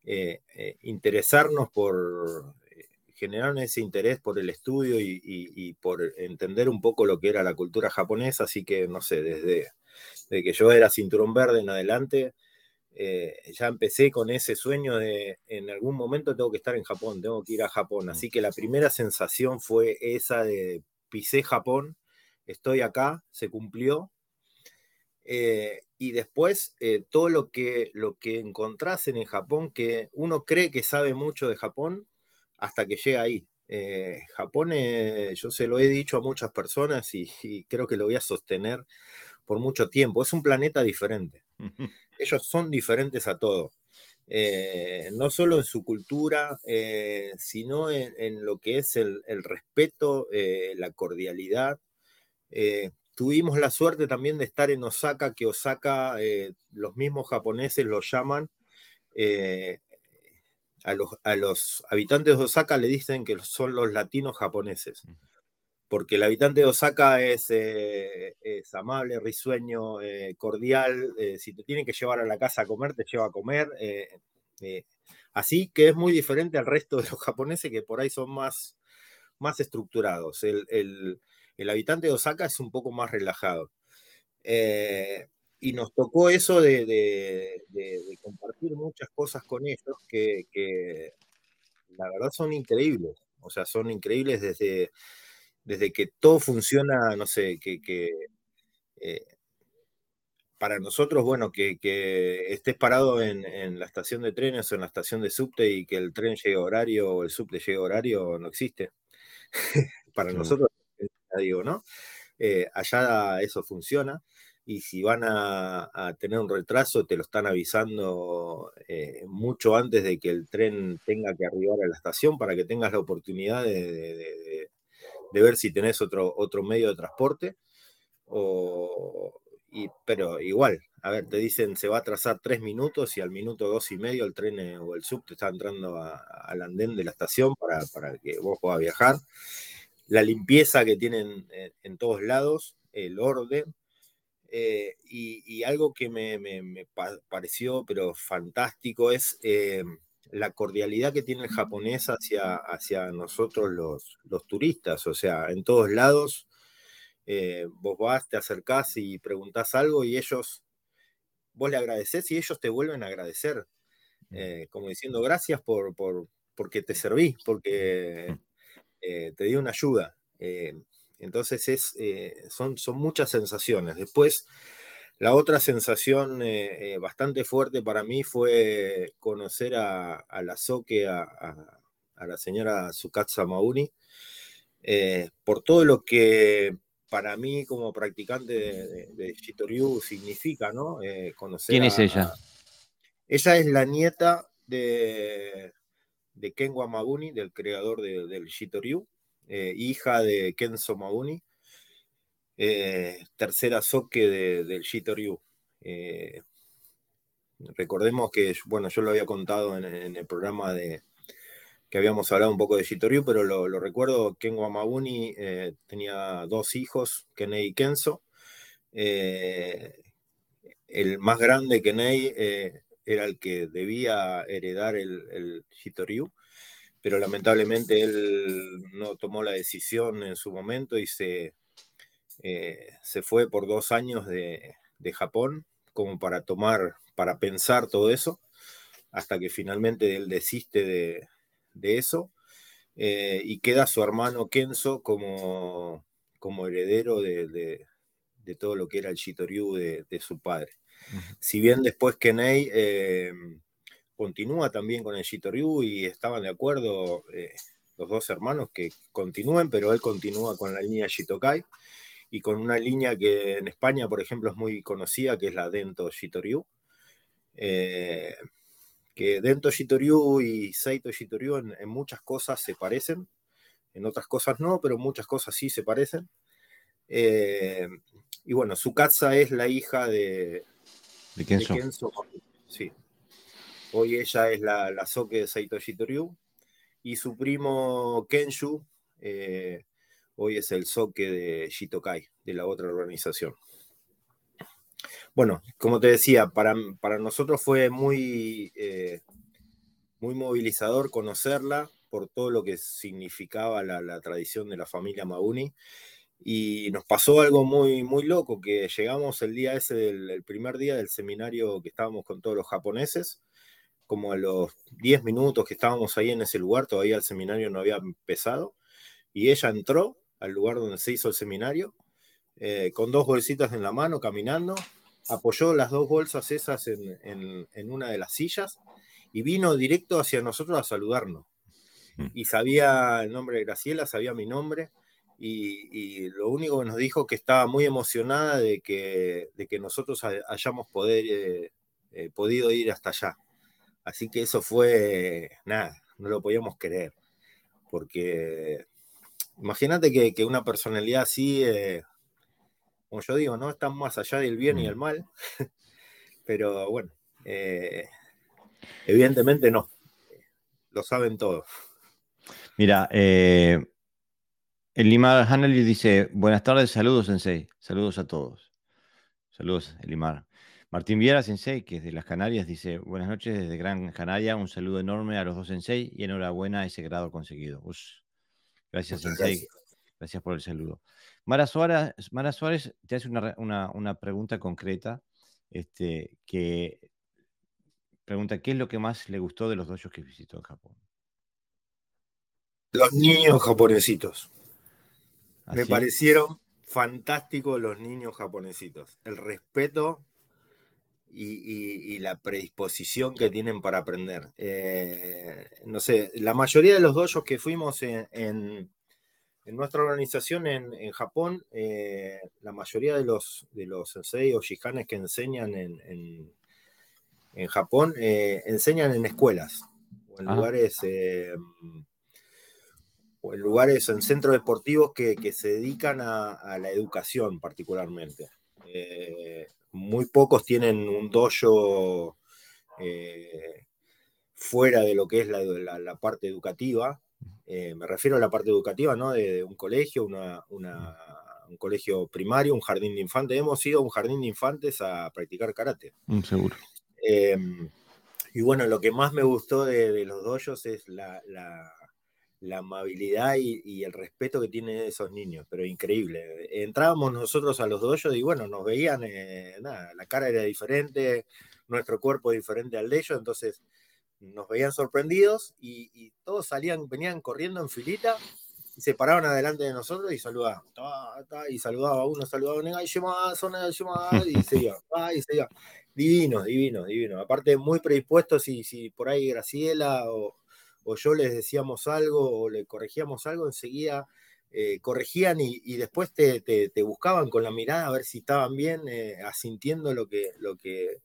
Speaker 2: eh, eh, interesarnos por, generar ese interés por el estudio y, y, por entender un poco lo que era la cultura japonesa, así que no sé, desde de que yo era cinturón verde en adelante, eh, ya empecé con ese sueño de en algún momento tengo que estar en Japón, tengo que ir a Japón. Así que la primera sensación fue esa de pisé Japón, estoy acá, se cumplió. Eh, y después eh, todo lo que, lo que en Japón, que uno cree que sabe mucho de Japón hasta que llega ahí. Japón, yo se lo he dicho a muchas personas y creo que lo voy a sostener por mucho tiempo. Es un planeta diferente. Ellos son diferentes a todo. Eh, no solo en su cultura, eh, sino en, lo que es el, respeto, eh, la cordialidad. tuvimos la suerte también de estar en Osaka, que Osaka los mismos japoneses lo llaman eh, a, los, a, los, habitantes de Osaka le dicen que son los latinos japoneses, porque el habitante de Osaka es, eh, amable, risueño, eh, cordial, si te tiene que llevar a la casa a comer, te lleva a comer. así que es muy diferente al resto de los japoneses que por ahí son más, más estructurados. El, el, el habitante de Osaka es un poco más relajado. Eh, y nos tocó eso de, compartir muchas cosas con ellos que, la verdad son increíbles. O sea, son increíbles desde, desde que todo funciona, no sé, que, eh, para nosotros, bueno, que, estés parado en, la estación de trenes o en la estación de subte y que el tren llegue a horario o el subte llegue a horario, no existe. para nosotros, digo, ¿no? Eh, allá eso funciona y si van a, tener un retraso, te lo están avisando eh, mucho antes de que el tren tenga que arribar a la estación para que tengas la oportunidad de, ver si tenés otro, otro medio de transporte. pero igual, a ver, te dicen se va a atrasar tres minutos y al minuto dos y medio el tren eh, o el sub te está entrando al andén de la estación para, para, que vos puedas viajar. La limpieza que tienen en todos lados, el orden, eh, y, algo que me, pareció, pero fantástico, es eh, la cordialidad que tiene el japonés hacia, hacia nosotros los, los turistas. O sea, en todos lados, eh, vos vas, te acercás y preguntás algo y ellos, vos le agradeces y ellos te vuelven a agradecer, mm. como diciendo gracias por, por, porque te serví, porque mm. te di una ayuda. Entonces es, eh, son, son muchas sensaciones. Después, la otra sensación eh, eh, bastante fuerte para mí fue conocer a, a la Soke, a, la señora Tsukatsa Mauni, por todo lo que para mí como practicante de, de, Shitoryu significa, ¿no?
Speaker 1: conocer ¿Quién es ella?
Speaker 2: ella es la nieta de, de Kenwa Mabuni, del creador del Shitoryu. Eh, hija de Kenzo Mauni, eh, tercera soque del Shitoryu. Eh, recordemos que, bueno, yo lo había contado en, el programa de que habíamos hablado un poco de Shitoryu, pero lo, recuerdo, Ken Wamabuni tenía dos hijos, Kenei y Kenzo. el más grande, Kenei, era el que debía heredar el, el pero lamentablemente él no tomó la decisión en su momento y se, eh, se fue por dos años de, Japón como para tomar, para pensar todo eso, hasta que finalmente él desiste de, eso eh, y queda su hermano Kenzo como, como heredero de, todo lo que era el Shitoryu de, su padre. Si bien después Kenei eh, continúa también con el Shitoryu y estaban de acuerdo eh, los dos hermanos que continúen, pero él continúa con la línea Shitokai y con una línea que en España, por ejemplo, es muy conocida, que es la Dento Shitoryu. Eh, que Dento Shitoryu y Seito Shitoryu en, muchas cosas se parecen, en otras cosas no, pero en muchas cosas sí se parecen. Eh, y bueno, Sukatsa es la hija de,
Speaker 1: de Kenzo.
Speaker 2: Sí, Hoy ella es la, la soke de Saito Shitoryu. Y su primo Kenshu eh, hoy es el soke de Shitokai, de la otra organización. Bueno, como te decía, para, para nosotros fue muy, eh, muy movilizador conocerla por todo lo que significaba la, tradición de la familia Mauni. Y nos pasó algo muy, muy loco, que llegamos el día ese del primer día del seminario que estábamos con todos los japoneses como a los 10 minutos que estábamos ahí en ese lugar, todavía el seminario no había empezado, y ella entró al lugar donde se hizo el seminario, eh, con dos bolsitas en la mano, caminando, apoyó las dos bolsas esas en, una de las sillas y vino directo hacia nosotros a saludarnos. Mm. Y sabía el nombre de Graciela, sabía mi nombre, y, lo único que nos dijo que estaba muy emocionada de que, de que nosotros hayamos poder, eh, eh, podido ir hasta allá. Así que eso fue, nada, no lo podíamos creer. Porque imagínate que, una personalidad así, eh, como yo digo, no está más allá del bien y el mm. mal. Pero bueno. Eh, Evidentemente no. Lo saben todos.
Speaker 1: Mira, eh, Elimar Hanley dice, buenas tardes, saludos Sensei, saludos a todos. Saludos, Elimar. Martín Viera, Sensei, que es de las Canarias, dice, buenas noches desde Gran Canaria, un saludo enorme a los dos Sensei y enhorabuena a ese grado conseguido. Gracias, Sensei. Gracias. por el saludo. Mara Suárez, Mara Suárez te hace una, pregunta concreta, este, que pregunta, ¿qué es lo que más le gustó de los dos que visitó en Japón?
Speaker 2: Los niños japonesitos. Me ¿Ah, parecieron fantásticos los niños japonesitos. El respeto y, la predisposición que tienen para aprender. Eh, no sé, la mayoría de los dojos que fuimos en, nuestra organización en, Japón, eh, la mayoría de los, de los sensei o shihanes que enseñan en, en Japón, eh, enseñan en escuelas o en lugares en lugares, en centros deportivos que, se dedican a, la educación particularmente. Eh, muy pocos tienen un dojo eh, fuera de lo que es la, parte educativa. Eh, me refiero a la parte educativa, ¿no? De, un colegio, un colegio primario, un jardín de infantes. Hemos ido a un jardín de infantes a practicar karate.
Speaker 1: Mm, seguro.
Speaker 2: y bueno, lo que más me gustó de, los dojos es la la amabilidad y, el respeto que tienen esos niños, pero increíble. Entrábamos nosotros a los dojos y bueno, nos veían, eh, nada, la cara era diferente, nuestro cuerpo diferente al de ellos, entonces nos veían sorprendidos y, todos salían, venían corriendo en filita y se paraban adelante de nosotros y saludaban. y saludaba uno, saludaba uno, y se iba, y se iba. Divinos, divinos, divinos. Aparte, muy predispuestos, si, si por ahí Graciela o o yo les decíamos algo o le corregíamos algo, enseguida eh, corregían y, después te, buscaban con la mirada a ver si estaban bien, eh, asintiendo lo que, lo que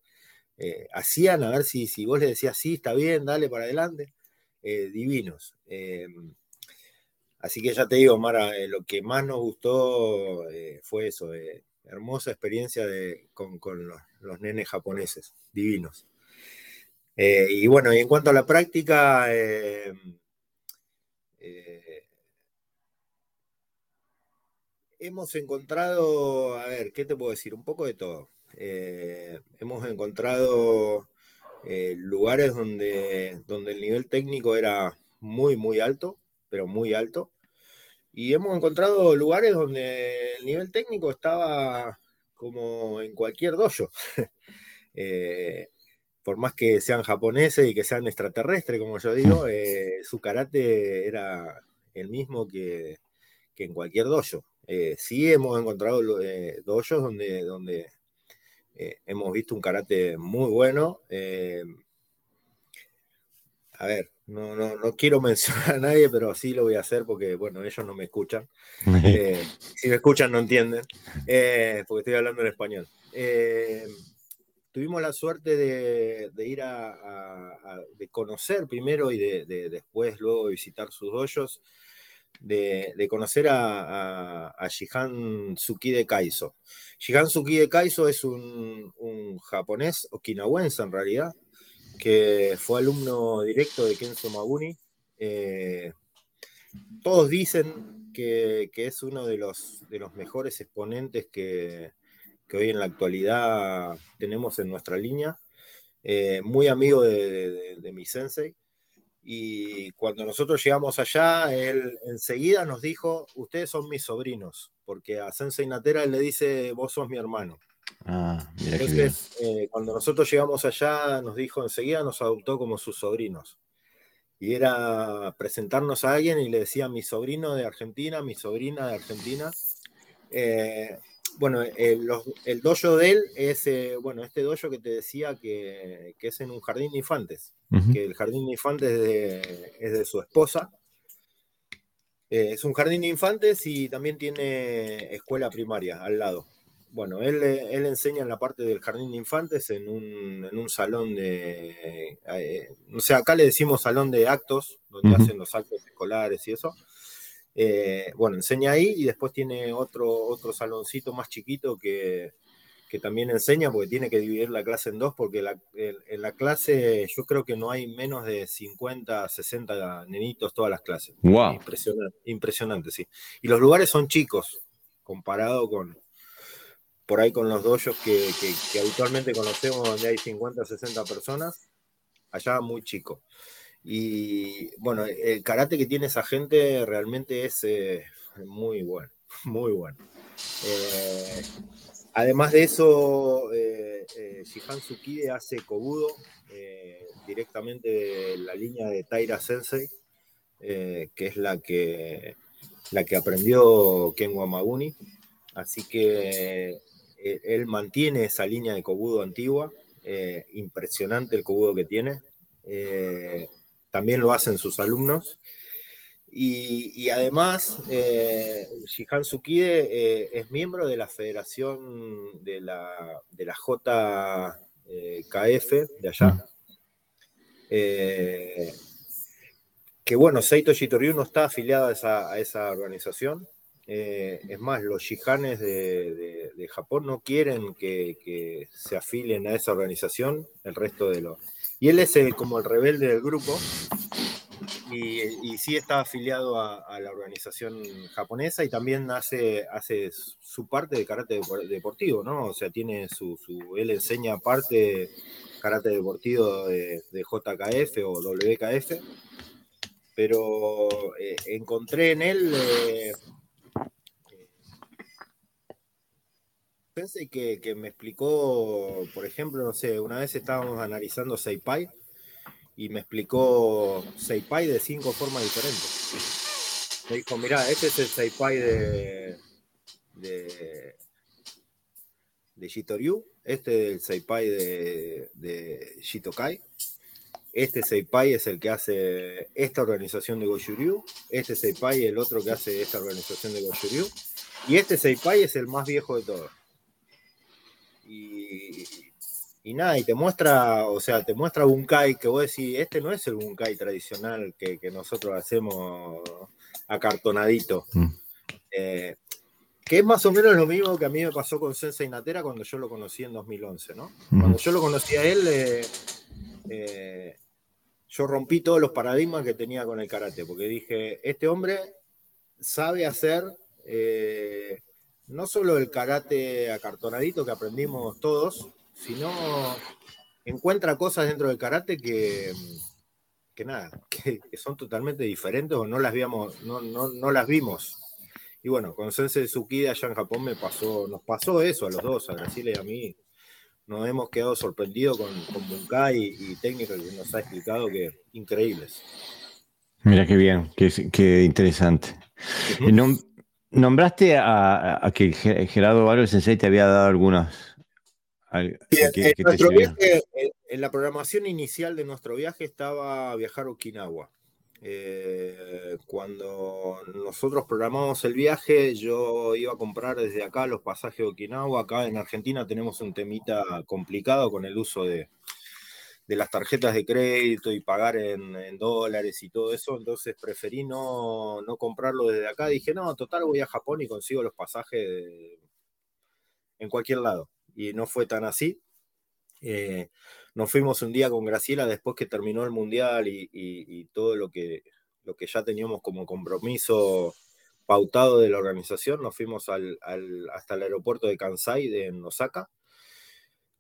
Speaker 2: eh, hacían, a ver si, si vos les decías, sí, está bien, dale para adelante. divinos. así que ya te digo, Mara, lo que más nos gustó fue eso, hermosa experiencia de, con, los, los nenes japoneses, divinos. Eh, y bueno, y en cuanto a la práctica, eh, eh, hemos encontrado, a ver, ¿qué te puedo decir? Un poco de todo. hemos encontrado lugares donde, donde el nivel técnico era muy, muy alto, pero muy alto. Y hemos encontrado lugares donde el nivel técnico estaba como en cualquier dojo. por más que sean japoneses y que sean extraterrestres, como yo digo, eh, su karate era el mismo que, en cualquier dojo. Eh, sí hemos encontrado eh, dojos donde, donde hemos visto un karate muy bueno. a ver, no, no, no, quiero mencionar a nadie, pero sí lo voy a hacer porque, bueno, ellos no me escuchan. si me escuchan no entienden, porque estoy hablando en español tuvimos la suerte de, ir a, de conocer primero y de, después luego visitar sus doyos, de, conocer a, a, Shihan de Kaiso. Shihan de Kaiso es un, japonés okinawense en realidad, que fue alumno directo de Kenzo Maguni. Eh, todos dicen que, es uno de los, de los mejores exponentes que, que hoy en la actualidad tenemos en nuestra línea, eh, muy amigo de, mi sensei. Y cuando nosotros llegamos allá, él enseguida nos dijo, ustedes son mis sobrinos, porque a Sensei Natera él le dice, vos sos mi hermano.
Speaker 1: Ah,
Speaker 2: Entonces, eh, cuando nosotros llegamos allá, nos dijo, enseguida nos adoptó como sus sobrinos. Y era presentarnos a alguien y le decía, mi sobrino de Argentina, mi sobrina de Argentina. Eh, bueno, el, dojo de él es, eh, bueno, este dojo que te decía que, es en un jardín de infantes, que el jardín de infantes es de su esposa. Eh, es un jardín de infantes y también tiene escuela primaria al lado. Bueno, él, él enseña en la parte del jardín de infantes en un, salón de, eh, no sé, acá le decimos salón de actos, donde hacen los actos escolares y eso. Eh, bueno, enseña ahí y después tiene otro, otro saloncito más chiquito que, que también enseña, porque tiene que dividir la clase en dos, porque en, la clase yo creo que no hay menos de 50, 60 nenitos todas las clases.
Speaker 1: Wow.
Speaker 2: Impresionante, impresionante, sí. Y los lugares son chicos, comparado con por ahí con los dojos que, que, habitualmente conocemos, donde hay 50, 60 personas, allá muy chico. Y bueno, el karate que tiene esa gente realmente es eh, muy bueno, muy bueno. Eh, además de eso, eh, Shihan Tsukide hace Kobudo directamente de la línea de Taira Sensei, que es la que, la que aprendió Ken Wamaguni. Así que él mantiene esa línea de Kobudo antigua. impresionante el Kobudo que tiene también lo hacen sus alumnos. Y, además, eh, Shihan Tsukide eh, es miembro de la Federación de la, de la JKF de allá. Eh, que bueno, Seito Shitoryu no está afiliado a esa, a esa organización. Eh, es más, los Shihanes de, de, Japón no quieren que, que, se afilen a esa organización, el resto de los y él es como el rebelde del grupo y, sí está afiliado a, la organización japonesa y también hace, hace su parte de karate deportivo, ¿no? O sea, tiene su, él enseña parte karate deportivo de, JKF o WKF, pero eh, encontré en él eh, que, que, me explicó, por ejemplo, no sé, una vez estábamos analizando Seipai y me explicó Seipai de cinco formas diferentes. Me dijo, mira, este es el Seipai de, de, de Shitoryu, este es el Seipai de, de Shitokai, este Seipai es el que hace esta organización de Goshuryu, este Seipai es el otro que hace esta organización de Goshuryu, y este Seipai es el más viejo de todos. Y, nada, y te muestra, o sea, te muestra Bunkai que vos decís, este no es el Bunkai tradicional que, nosotros hacemos acartonadito. Mm. Eh, que es más o menos lo mismo que a mí me pasó con Sensei Natera cuando yo lo conocí en 2011, ¿no? Cuando yo lo conocí a él, eh, eh, yo rompí todos los paradigmas que tenía con el karate, porque dije, este hombre sabe hacer no solo el karate acartonadito que aprendimos todos, sino encuentra cosas dentro del karate que, que nada, que, son totalmente diferentes o no las, habíamos, no, no, las vimos. Y bueno, con Sensei Tsukida allá en Japón me pasó, nos pasó eso a los dos, a Brasil y a mí. Nos hemos quedado sorprendidos con, con Bunkai y, técnicas que nos ha explicado que increíbles.
Speaker 1: Mira qué bien, qué, interesante. Nombraste a, que Gerardo Barrio Sensei te había dado algunas.
Speaker 2: en, la programación inicial de nuestro viaje estaba viajar a Okinawa. Eh, cuando nosotros programamos el viaje, yo iba a comprar desde acá los pasajes de Okinawa. Acá en Argentina tenemos un temita complicado con el uso de, de las tarjetas de crédito y pagar en, dólares y todo eso, entonces preferí no, no, comprarlo desde acá. Dije, no, total voy a Japón y consigo los pasajes en cualquier lado. Y no fue tan así. Eh, nos fuimos un día con Graciela después que terminó el mundial y, todo lo que, lo que ya teníamos como compromiso pautado de la organización. Nos fuimos al, hasta el aeropuerto de Kansai de Osaka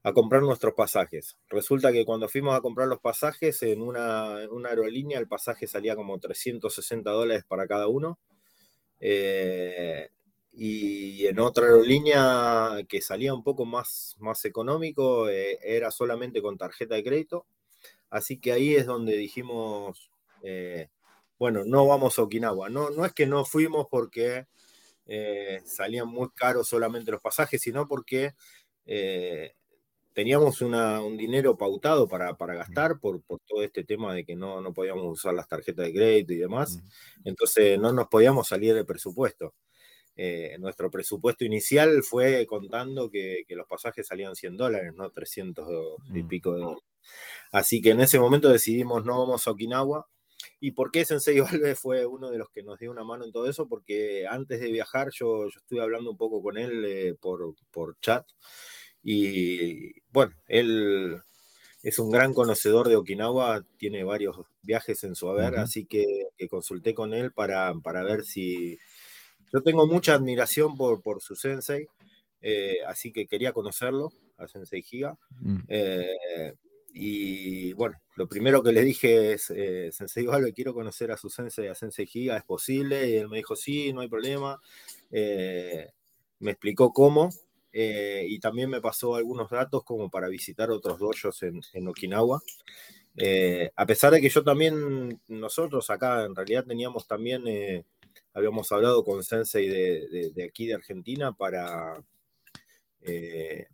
Speaker 2: a comprar nuestros pasajes. Resulta que cuando fuimos a comprar los pasajes en una, aerolínea, el pasaje salía como 360 dólares para cada uno. Eh, y en otra aerolínea que salía un poco más, más económico, eh, era solamente con tarjeta de crédito. Así que ahí es donde dijimos, eh, bueno, no vamos a Okinawa. No, no es que no fuimos porque salían muy caros solamente los pasajes, sino porque teníamos un dinero pautado para, gastar por, todo este tema de que no, no, podíamos usar las tarjetas de crédito y demás. entonces no nos podíamos salir del presupuesto. Eh, nuestro presupuesto inicial fue contando que, los pasajes salían 100 dólares, no 300 y mm. pico de dólares. Así que en ese momento decidimos no vamos a Okinawa. ¿Y por qué Sensei Valve fue uno de los que nos dio una mano en todo eso? Porque antes de viajar yo, yo estuve hablando un poco con él eh, por, por chat Y bueno, él es un gran conocedor de Okinawa, tiene varios viajes en su haber, así que, consulté con él para, para, ver si... Yo tengo mucha admiración por, por su sensei, eh, así que quería conocerlo, a Sensei Giga. Mm. Eh, y bueno, lo primero que le dije es, eh, Sensei Valve, quiero conocer a su Sensei, a Sensei Giga, ¿es posible? Y él me dijo, sí, no hay problema. me explicó cómo, eh, y también me pasó algunos datos como para visitar otros dojos en, Okinawa. Eh, a pesar de que yo también, nosotros acá en realidad teníamos también, eh, habíamos hablado con Sensei de, aquí de Argentina para,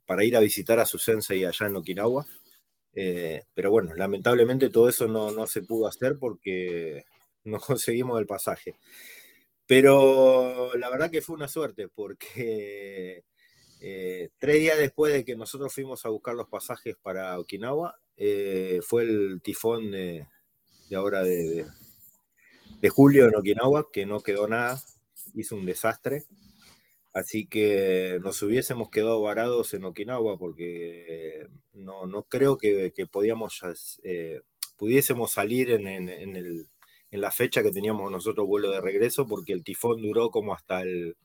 Speaker 2: para ir a visitar a su Sensei allá en Okinawa. pero bueno, lamentablemente todo eso no, no se pudo hacer porque no conseguimos el pasaje. Pero la verdad que fue una suerte porque eh, tres días después de que nosotros fuimos a buscar los pasajes para Okinawa, eh, fue el tifón de, ahora de, julio en Okinawa, que no quedó nada, hizo un desastre. Así que nos hubiésemos quedado varados en Okinawa porque no, no creo que, podíamos, eh, pudiésemos salir en, en la fecha que teníamos nosotros vuelo de regreso porque el tifón duró como hasta el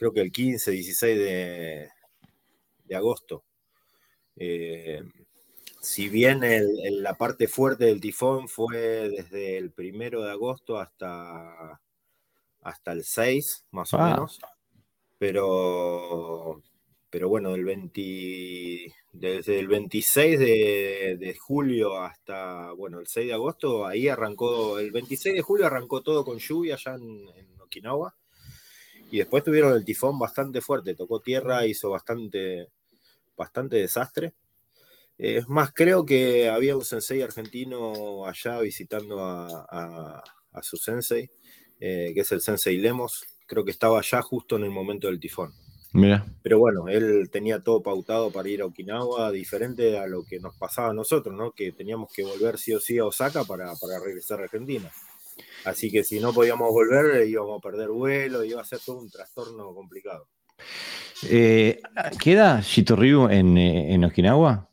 Speaker 2: creo que el 15, 16 de, agosto. Eh, si bien la parte fuerte del tifón fue desde el primero de agosto hasta, hasta el 6, más o ah. menos, pero, pero bueno, del 20, desde el 26 de, julio hasta, bueno, el 6 de agosto, ahí arrancó, el 26 de julio arrancó todo con lluvia allá en Okinawa, y después tuvieron el tifón bastante fuerte, tocó tierra, hizo bastante, bastante desastre. Es más, creo que había un sensei argentino allá visitando a, su sensei, eh, que es el sensei Lemos. Creo que estaba allá justo en el momento del tifón. Mira. Pero bueno, él tenía todo pautado para ir a Okinawa, diferente a lo que nos pasaba a nosotros, ¿no? Que teníamos que volver sí o sí a Osaka para, para regresar a Argentina. Así que si no podíamos volver, íbamos a perder vuelo, iba a ser todo un trastorno complicado.
Speaker 1: Eh, ¿Queda Shitoryu en, eh, en, Okinawa?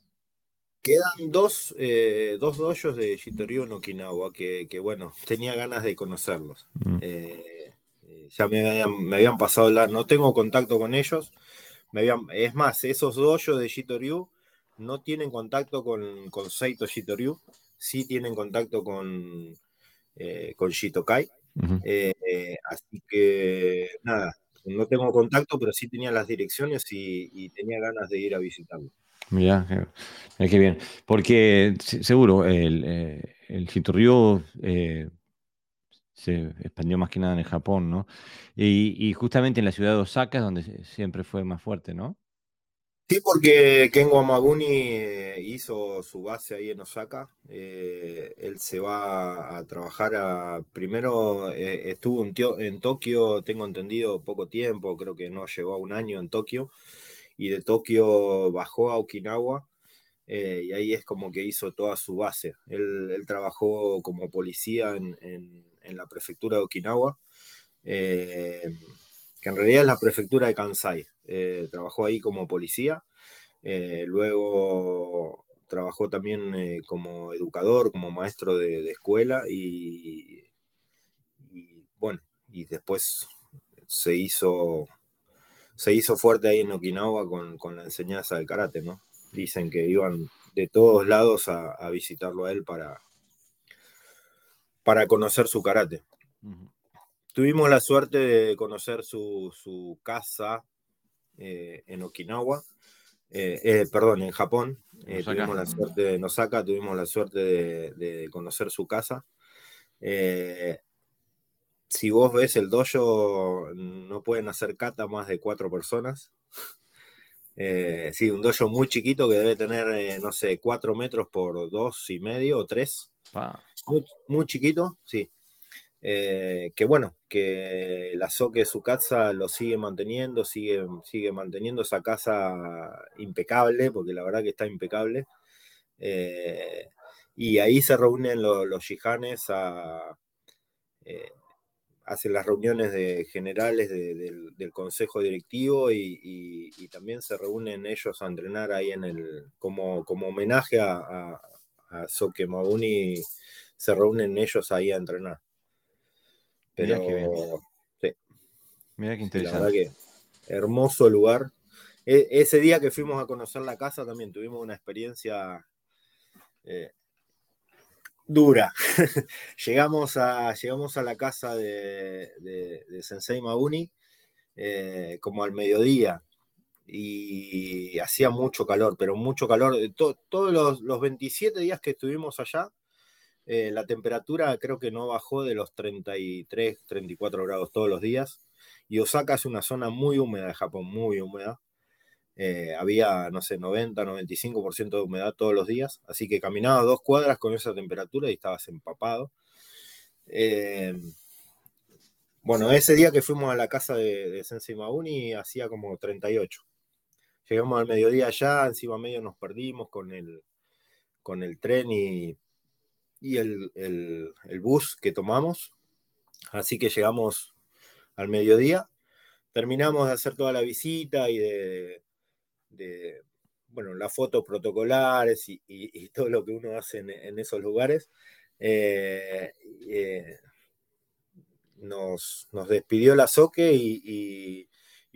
Speaker 2: Quedan dos, eh, dos dojos de Shitoryu en Okinawa que, bueno, tenía ganas de conocerlos. Mm. ya me habían, pasado la. No tengo contacto con ellos. Me habían, es más, esos dojos de Shitoryu no tienen contacto con, con Seito Shitoryu, sí tienen contacto con, eh, con Shitokai. Eh, así que nada, no tengo contacto, pero sí tenía las direcciones y, tenía ganas de ir a visitarlo.
Speaker 1: Mira, qué bien. Porque seguro, el, eh, el eh, se expandió más que nada en Japón, ¿no? Y, y, justamente en la ciudad de Osaka es donde siempre fue más fuerte, ¿no?
Speaker 2: Sí, porque Ken Wamaguni eh, hizo su base ahí en Osaka. Eh, él se va a trabajar a. Primero eh, estuvo en, en, Tokio, tengo entendido, poco tiempo, creo que no llegó a un año en Tokio. Y de Tokio bajó a Okinawa. y ahí es como que hizo toda su base. Él, trabajó como policía en, en, la prefectura de Okinawa, que en realidad es la prefectura de Kansai. Eh, trabajó ahí como policía, eh, luego trabajó también eh, como educador, como maestro de, escuela y, bueno, y después se hizo, se hizo fuerte ahí en Okinawa con, la enseñanza del karate, ¿no? Dicen que iban de todos lados a, visitarlo a él para, para conocer su karate. Tuvimos la suerte de conocer su, su casa eh, en Okinawa, eh, eh, perdón, en Japón. tuvimos la suerte de Osaka, tuvimos la suerte de, conocer su casa. si vos ves el dojo, no pueden hacer kata más de cuatro personas. sí, un dojo muy chiquito que debe tener, no sé, cuatro metros por dos y medio o tres. Muy, muy, chiquito, sí. Eh, que bueno, que la Soque su casa lo sigue manteniendo, sigue, sigue manteniendo esa casa impecable, porque la verdad que está impecable. Eh, y ahí se reúnen los yihanes a, eh, hacen las reuniones de generales del, consejo directivo y, también se reúnen ellos a entrenar ahí en el, como, como homenaje a, a, Soke Mabuni, se reúnen ellos ahí a entrenar. Pero,
Speaker 1: sí. Mira qué interesante. La verdad
Speaker 2: que hermoso lugar. E, ese día que fuimos a conocer la casa también tuvimos una experiencia eh, dura. llegamos, a, llegamos a la casa de, Sensei Mauni eh, como al mediodía y hacía mucho calor, pero mucho calor. todos los, 27 días que estuvimos allá, eh, la temperatura creo que no bajó de los 33, 34 grados todos los días. Y Osaka es una zona muy húmeda de Japón, muy húmeda. Eh, había, no sé, 90, 95% de humedad todos los días, así que caminaba dos cuadras con esa temperatura y estabas empapado. Eh, bueno, ese día que fuimos a la casa de, Sensei Mauni hacía como 38. Llegamos al mediodía allá, encima medio nos perdimos con el, con el tren y, y el, el bus que tomamos. Así que llegamos al mediodía, terminamos de hacer toda la visita y de, bueno, las fotos protocolares y, todo lo que uno hace en, esos lugares. Eh, eh, nos, despidió la Soque y,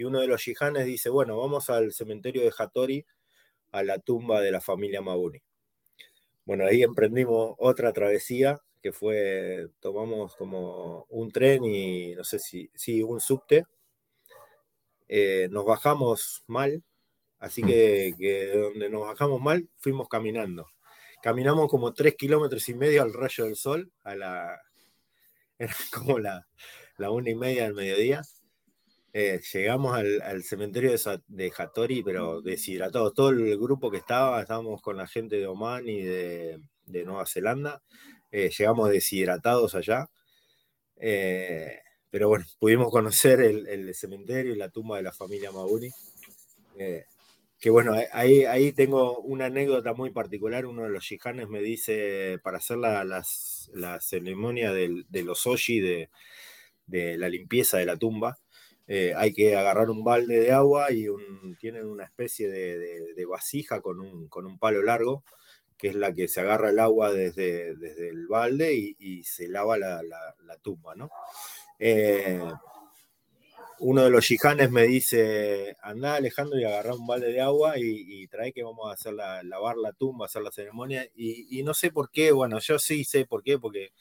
Speaker 2: uno de los yihanes dice, bueno, vamos al cementerio de Hattori, a la tumba de la familia Mabuni. Bueno, ahí emprendimos otra travesía que fue, tomamos como un tren y no sé si, si un subte. Eh, nos bajamos mal, Así mm. que, donde nos bajamos mal, fuimos caminando. Caminamos como tres kilómetros y medio al rayo del sol, a la, era como la, una y media del mediodía. Eh, llegamos al, cementerio de, de, Hattori, pero deshidratados. Todo el grupo que estaba, estábamos con la gente de Oman y de, Nueva Zelanda. Eh, llegamos deshidratados allá. Eh, pero bueno, pudimos conocer el, cementerio y la tumba de la familia Mabuni que bueno, ahí, tengo una anécdota muy particular. Uno de los shihanes me dice, para hacer la, ceremonia de los oshi, de, la limpieza de la tumba, eh, hay que agarrar un balde de agua y tienen una especie de, vasija con un, palo largo, que es la que se agarra el agua desde, el balde y, se lava la, tumba, ¿no? Eh, uno de los yihanes me dice, anda Alejandro y agarra un balde de agua y, trae que vamos a hacer la, lavar la tumba, hacer la ceremonia. Y, no sé por qué, bueno, yo sí sé por qué, porque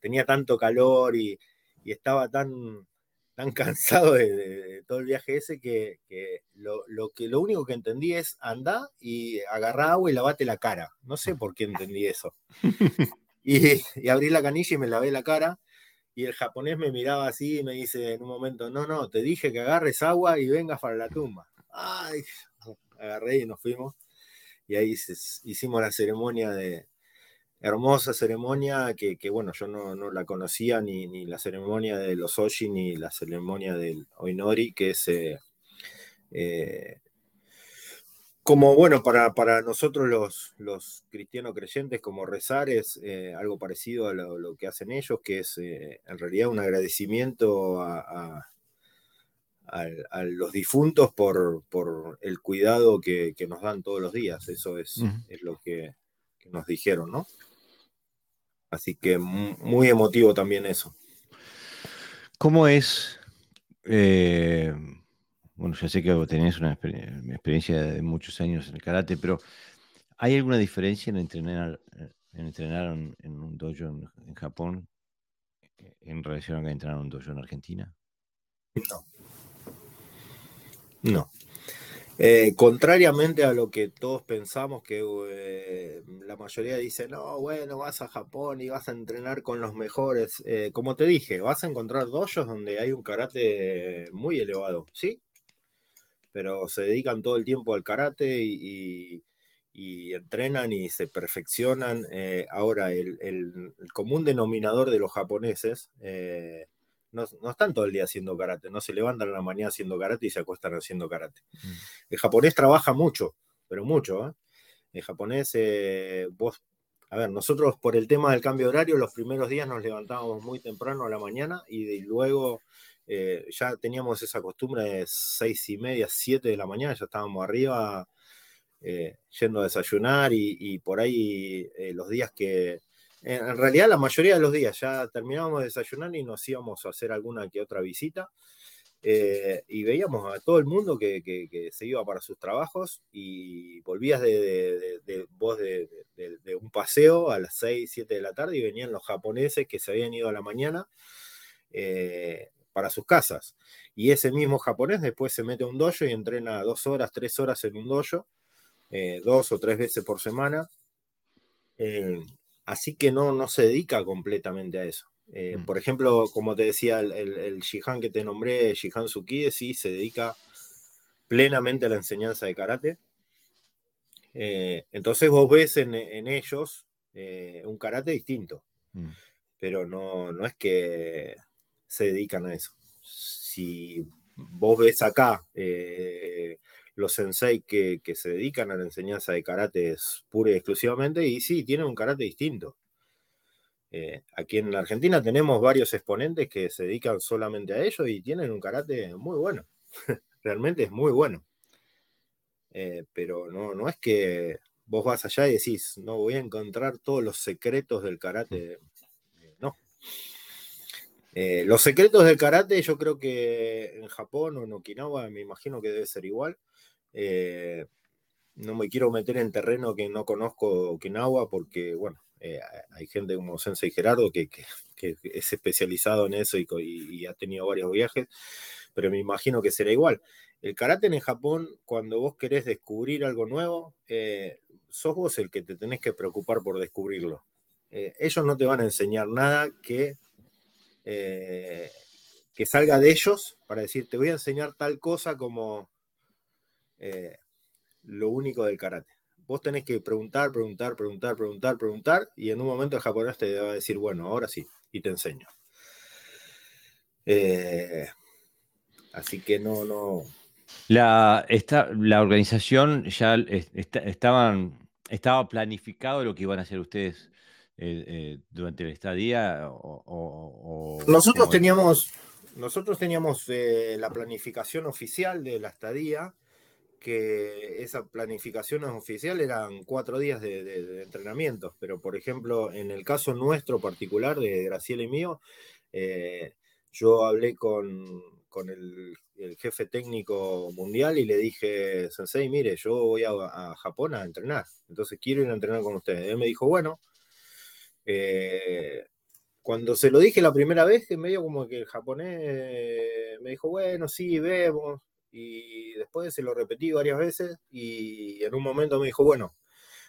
Speaker 2: tenía tanto calor y, estaba tan, tan cansado de, todo el viaje ese que, lo, que lo único que entendí es anda y agarra agua y lavate la cara. No sé por qué entendí eso. y, y abrí la canilla y me lavé la cara y el japonés me miraba así y me dice en un momento, no, no, te dije que agarres agua y vengas para la tumba. Ay, agarré y nos fuimos. Y ahí hicimos la ceremonia de, hermosa ceremonia que, bueno, yo no, la conocía, ni, ni, la ceremonia de los Oshi, ni la ceremonia del Oinori, que es eh, eh, como bueno, para, para nosotros los, los, cristianos creyentes, como rezar es eh, algo parecido a lo, que hacen ellos, que es en realidad un agradecimiento a, los difuntos por, por el cuidado que, nos dan todos los días. Eso es, es lo que, nos dijeron, ¿no? Así que muy emotivo también eso.
Speaker 1: ¿Cómo es? Eh, bueno, ya sé que tenés una experiencia de muchos años en el karate, pero ¿hay alguna diferencia en entrenar en, entrenar en, un dojo en, Japón en relación a entrenar en un dojo en Argentina?
Speaker 2: No. No. Eh, contrariamente a lo que todos pensamos, que eh, la mayoría dice, no, bueno, vas a Japón y vas a entrenar con los mejores. Eh, como te dije, vas a encontrar dojos donde hay un karate muy elevado, ¿sí? pero se dedican todo el tiempo al karate y, entrenan y se perfeccionan. Ahora, el, común denominador de los japoneses eh, no, están todo el día haciendo karate, no se levantan a la mañana haciendo karate y se acuestan haciendo karate. Mm. El japonés trabaja mucho, pero mucho. ¿eh? El japonés, vos a ver, nosotros por el tema del cambio de horario, los primeros días nos levantábamos muy temprano a la mañana y luego eh, ya teníamos esa costumbre de seis y media, siete de la mañana, ya estábamos arriba eh, yendo a desayunar y, por ahí eh, los días que, en realidad la mayoría de los días ya terminábamos de desayunar y nos íbamos a hacer alguna que otra visita. y veíamos a todo el mundo que, se iba para sus trabajos y volvías de, de, de, un paseo a las 6, 7 de la tarde y venían los japoneses que se habían ido a la mañana para sus casas. Y ese mismo japonés después se mete a un dojo y entrena dos horas, tres horas en un dojo, eh, dos o tres veces por semana. Eh, así que no, no se dedica completamente a eso. Eh, mm. Por ejemplo, como te decía, el, el, Shihan que te nombré, Shihan Tsukide, sí se dedica plenamente a la enseñanza de karate. entonces vos ves en, ellos un karate distinto, mm. pero no, no es que se dedican a eso. Si vos ves acá eh, los sensei que, se dedican a la enseñanza de karate pura y exclusivamente, y sí, tienen un karate distinto. Eh, aquí en la Argentina tenemos varios exponentes que se dedican solamente a ello y tienen un karate muy bueno. Realmente es muy bueno. Eh, pero no, no es que vos vas allá y decís, no voy a encontrar todos los secretos del karate. No. Eh, los secretos del karate, yo creo que en Japón o en Okinawa, me imagino que debe ser igual. Eh, no me quiero meter en terreno que no conozco Okinawa porque, bueno, eh, hay gente como Sensei Gerardo que, es especializado en eso y, ha tenido varios viajes, pero me imagino que será igual. El karate en Japón, cuando vos querés descubrir algo nuevo, sos vos el que te tenés que preocupar por descubrirlo. ellos no te van a enseñar nada que eh, que salga de ellos para decir, te voy a enseñar tal cosa como eh, lo único del karate. Vos tenés que preguntar, preguntar, preguntar, preguntar, preguntar, y en un momento el japonés te va a decir, bueno, ahora sí, y te enseño. Eh, así que no, no.
Speaker 1: La, esta, la organización ya estaban, estaba planificado lo que iban a hacer ustedes eh, eh, durante el estadía? O,
Speaker 2: nosotros, teníamos, nosotros teníamos eh, la planificación oficial de la estadía, que esa planificación oficial eran cuatro días de, entrenamientos, pero por ejemplo, en el caso nuestro particular, de Graciela y mío, yo hablé con, con el, jefe técnico mundial y le dije, Sensei, mire, yo voy a, a, Japón a entrenar, entonces quiero ir a entrenar con ustedes. Él me dijo, bueno, eh, cuando se lo dije la primera vez, medio como que el japonés me dijo, bueno, sí, vemos. Y después se lo repetí varias veces y en un momento me dijo, bueno,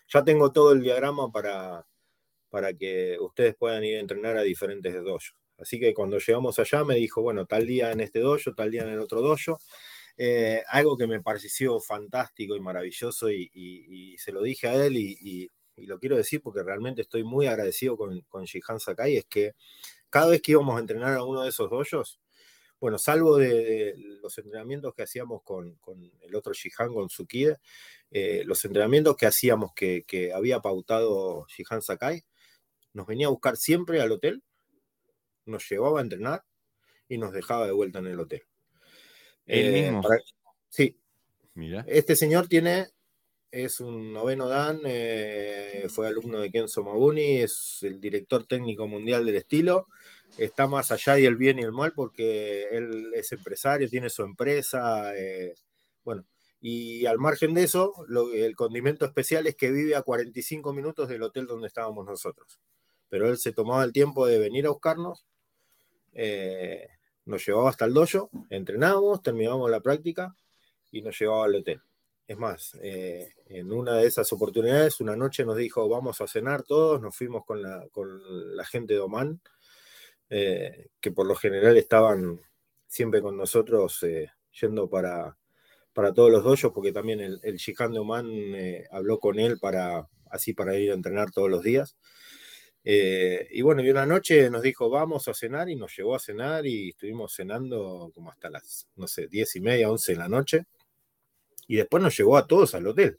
Speaker 2: ya tengo todo el diagrama para, para que ustedes puedan ir a entrenar a diferentes dojos. Así que cuando llegamos allá me dijo, bueno, tal día en este dojo, tal día en el otro dojo. Eh, algo que me pareció fantástico y maravilloso y, se lo dije a él y, lo quiero decir porque realmente estoy muy agradecido con, con Shihan Sakai, es que cada vez que íbamos a entrenar a uno de esos dojos, bueno, salvo de, los entrenamientos que hacíamos con, el otro Shihan, con Tsukide, eh, los entrenamientos que hacíamos que, había pautado Shihan Sakai, nos venía a buscar siempre al hotel, nos llevaba a entrenar y nos dejaba de vuelta en el hotel.
Speaker 1: ¿El mismo?
Speaker 2: Eh, sí. Mira. Este señor tiene es un noveno Dan, eh, fue alumno de Kenzo Mabuni, es el director técnico mundial del estilo. Está más allá del bien y el mal porque él es empresario, tiene su empresa. Eh, bueno, y al margen de eso, el condimento especial es que vive a 45 minutos del hotel donde estábamos nosotros. Pero él se tomaba el tiempo de venir a buscarnos, eh, nos llevaba hasta el dojo, entrenábamos, terminábamos la práctica y nos llevaba al hotel. Es más, eh, en una de esas oportunidades, una noche nos dijo, vamos a cenar todos, nos fuimos con la, con la gente de Oman, eh, que por lo general estaban siempre con nosotros eh, yendo para, para todos los dojos, porque también el, el de Oman habló con él para, así para ir a entrenar todos los días. y bueno, y una noche nos dijo, vamos a cenar, y nos llevó a cenar, y estuvimos cenando como hasta las, no sé, diez y media, once de la noche y después nos llevó a todos al hotel.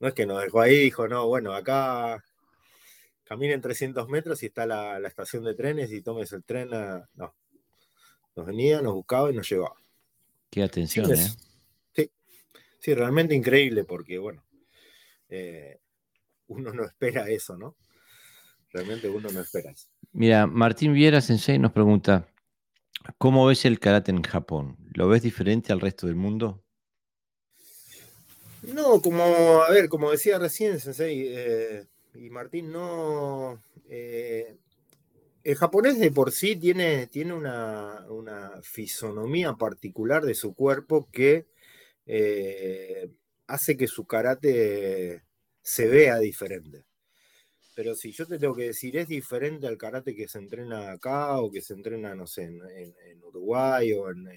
Speaker 2: No es que nos dejó ahí dijo, no, bueno, acá caminen 300 metros y está la, estación de trenes y tomes el tren. no. Nos venía, nos buscaba y nos llevaba.
Speaker 1: Qué atención, ¿eh?
Speaker 2: Sí, sí, realmente increíble porque, bueno, eh, uno no espera eso, ¿no? Realmente uno no espera eso.
Speaker 1: Mira, Martín Viera Sensei nos pregunta, ¿cómo ves el karate en Japón? ¿Lo ves diferente al resto del mundo?
Speaker 2: No, como, a ver, como decía recién Sensei, eh, y Martín, no. Eh, el japonés de por sí tiene, tiene una, fisonomía particular de su cuerpo que eh, hace que su karate se vea diferente. Pero si yo te tengo que decir, es diferente al karate que se entrena acá o que se entrena, no sé, en, Uruguay o en...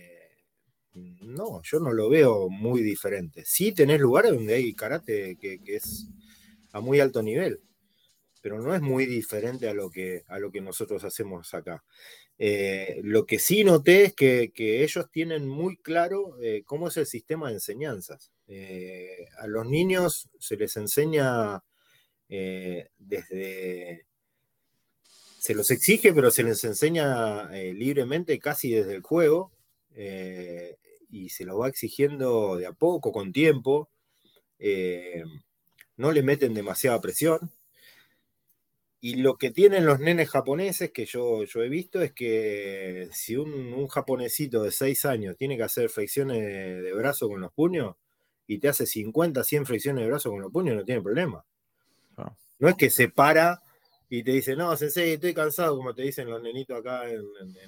Speaker 2: no, yo no lo veo muy diferente. Sí tenés lugares donde hay karate que es a muy alto nivel pero no es muy diferente a lo que, a lo que nosotros hacemos acá. Eh, lo que sí noté es que, ellos tienen muy claro eh, cómo es el sistema de enseñanzas. Eh, a los niños se les enseña desde... Se los exige, pero se les enseña libremente casi desde el juego y se los va exigiendo de a poco, con tiempo. no le meten demasiada presión. Y lo que tienen los nenes japoneses que yo, yo he visto es que si un, japonesito de 6 años tiene que hacer flexiones de, brazo con los puños y te hace 50, 100 flexiones de brazo con los puños, no tiene problema. Ah. No es que se para y te dice, no, sensei, estoy cansado, como te dicen los nenitos acá en,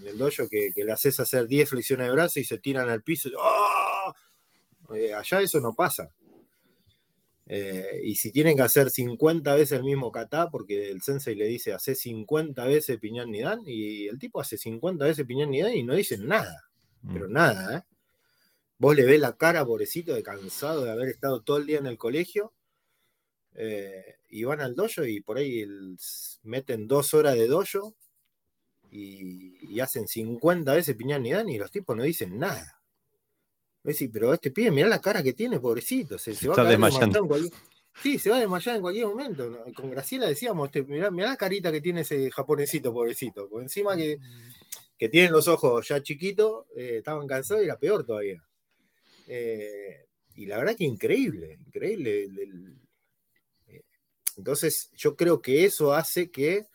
Speaker 2: el dojo, que, le haces hacer 10 flexiones de brazo y se tiran al piso. Eh, allá eso no pasa. Eh, y si tienen que hacer 50 veces el mismo kata, porque el sensei le dice, hace 50 veces piñán nidan, y el tipo hace 50 veces piñán nidan y no dice nada, pero mm. nada, ¿eh? Vos le ves la cara, pobrecito, de cansado de haber estado todo el día en el colegio, eh, y van al dojo y por ahí meten dos horas de dojo y, hacen 50 veces piñán nidan y los tipos no dicen nada pero este pibe, mirá la cara que tiene, pobrecito. Se, va a desmayando. En cualquier... Sí, se va a desmayar en cualquier momento. Con Graciela decíamos, este, mirá, la carita que tiene ese japonesito, pobrecito. Por encima que, que tienen los ojos ya chiquitos, eh, estaban cansados y era peor todavía. Eh, y la verdad que increíble, increíble. Eh, entonces, yo creo que eso hace que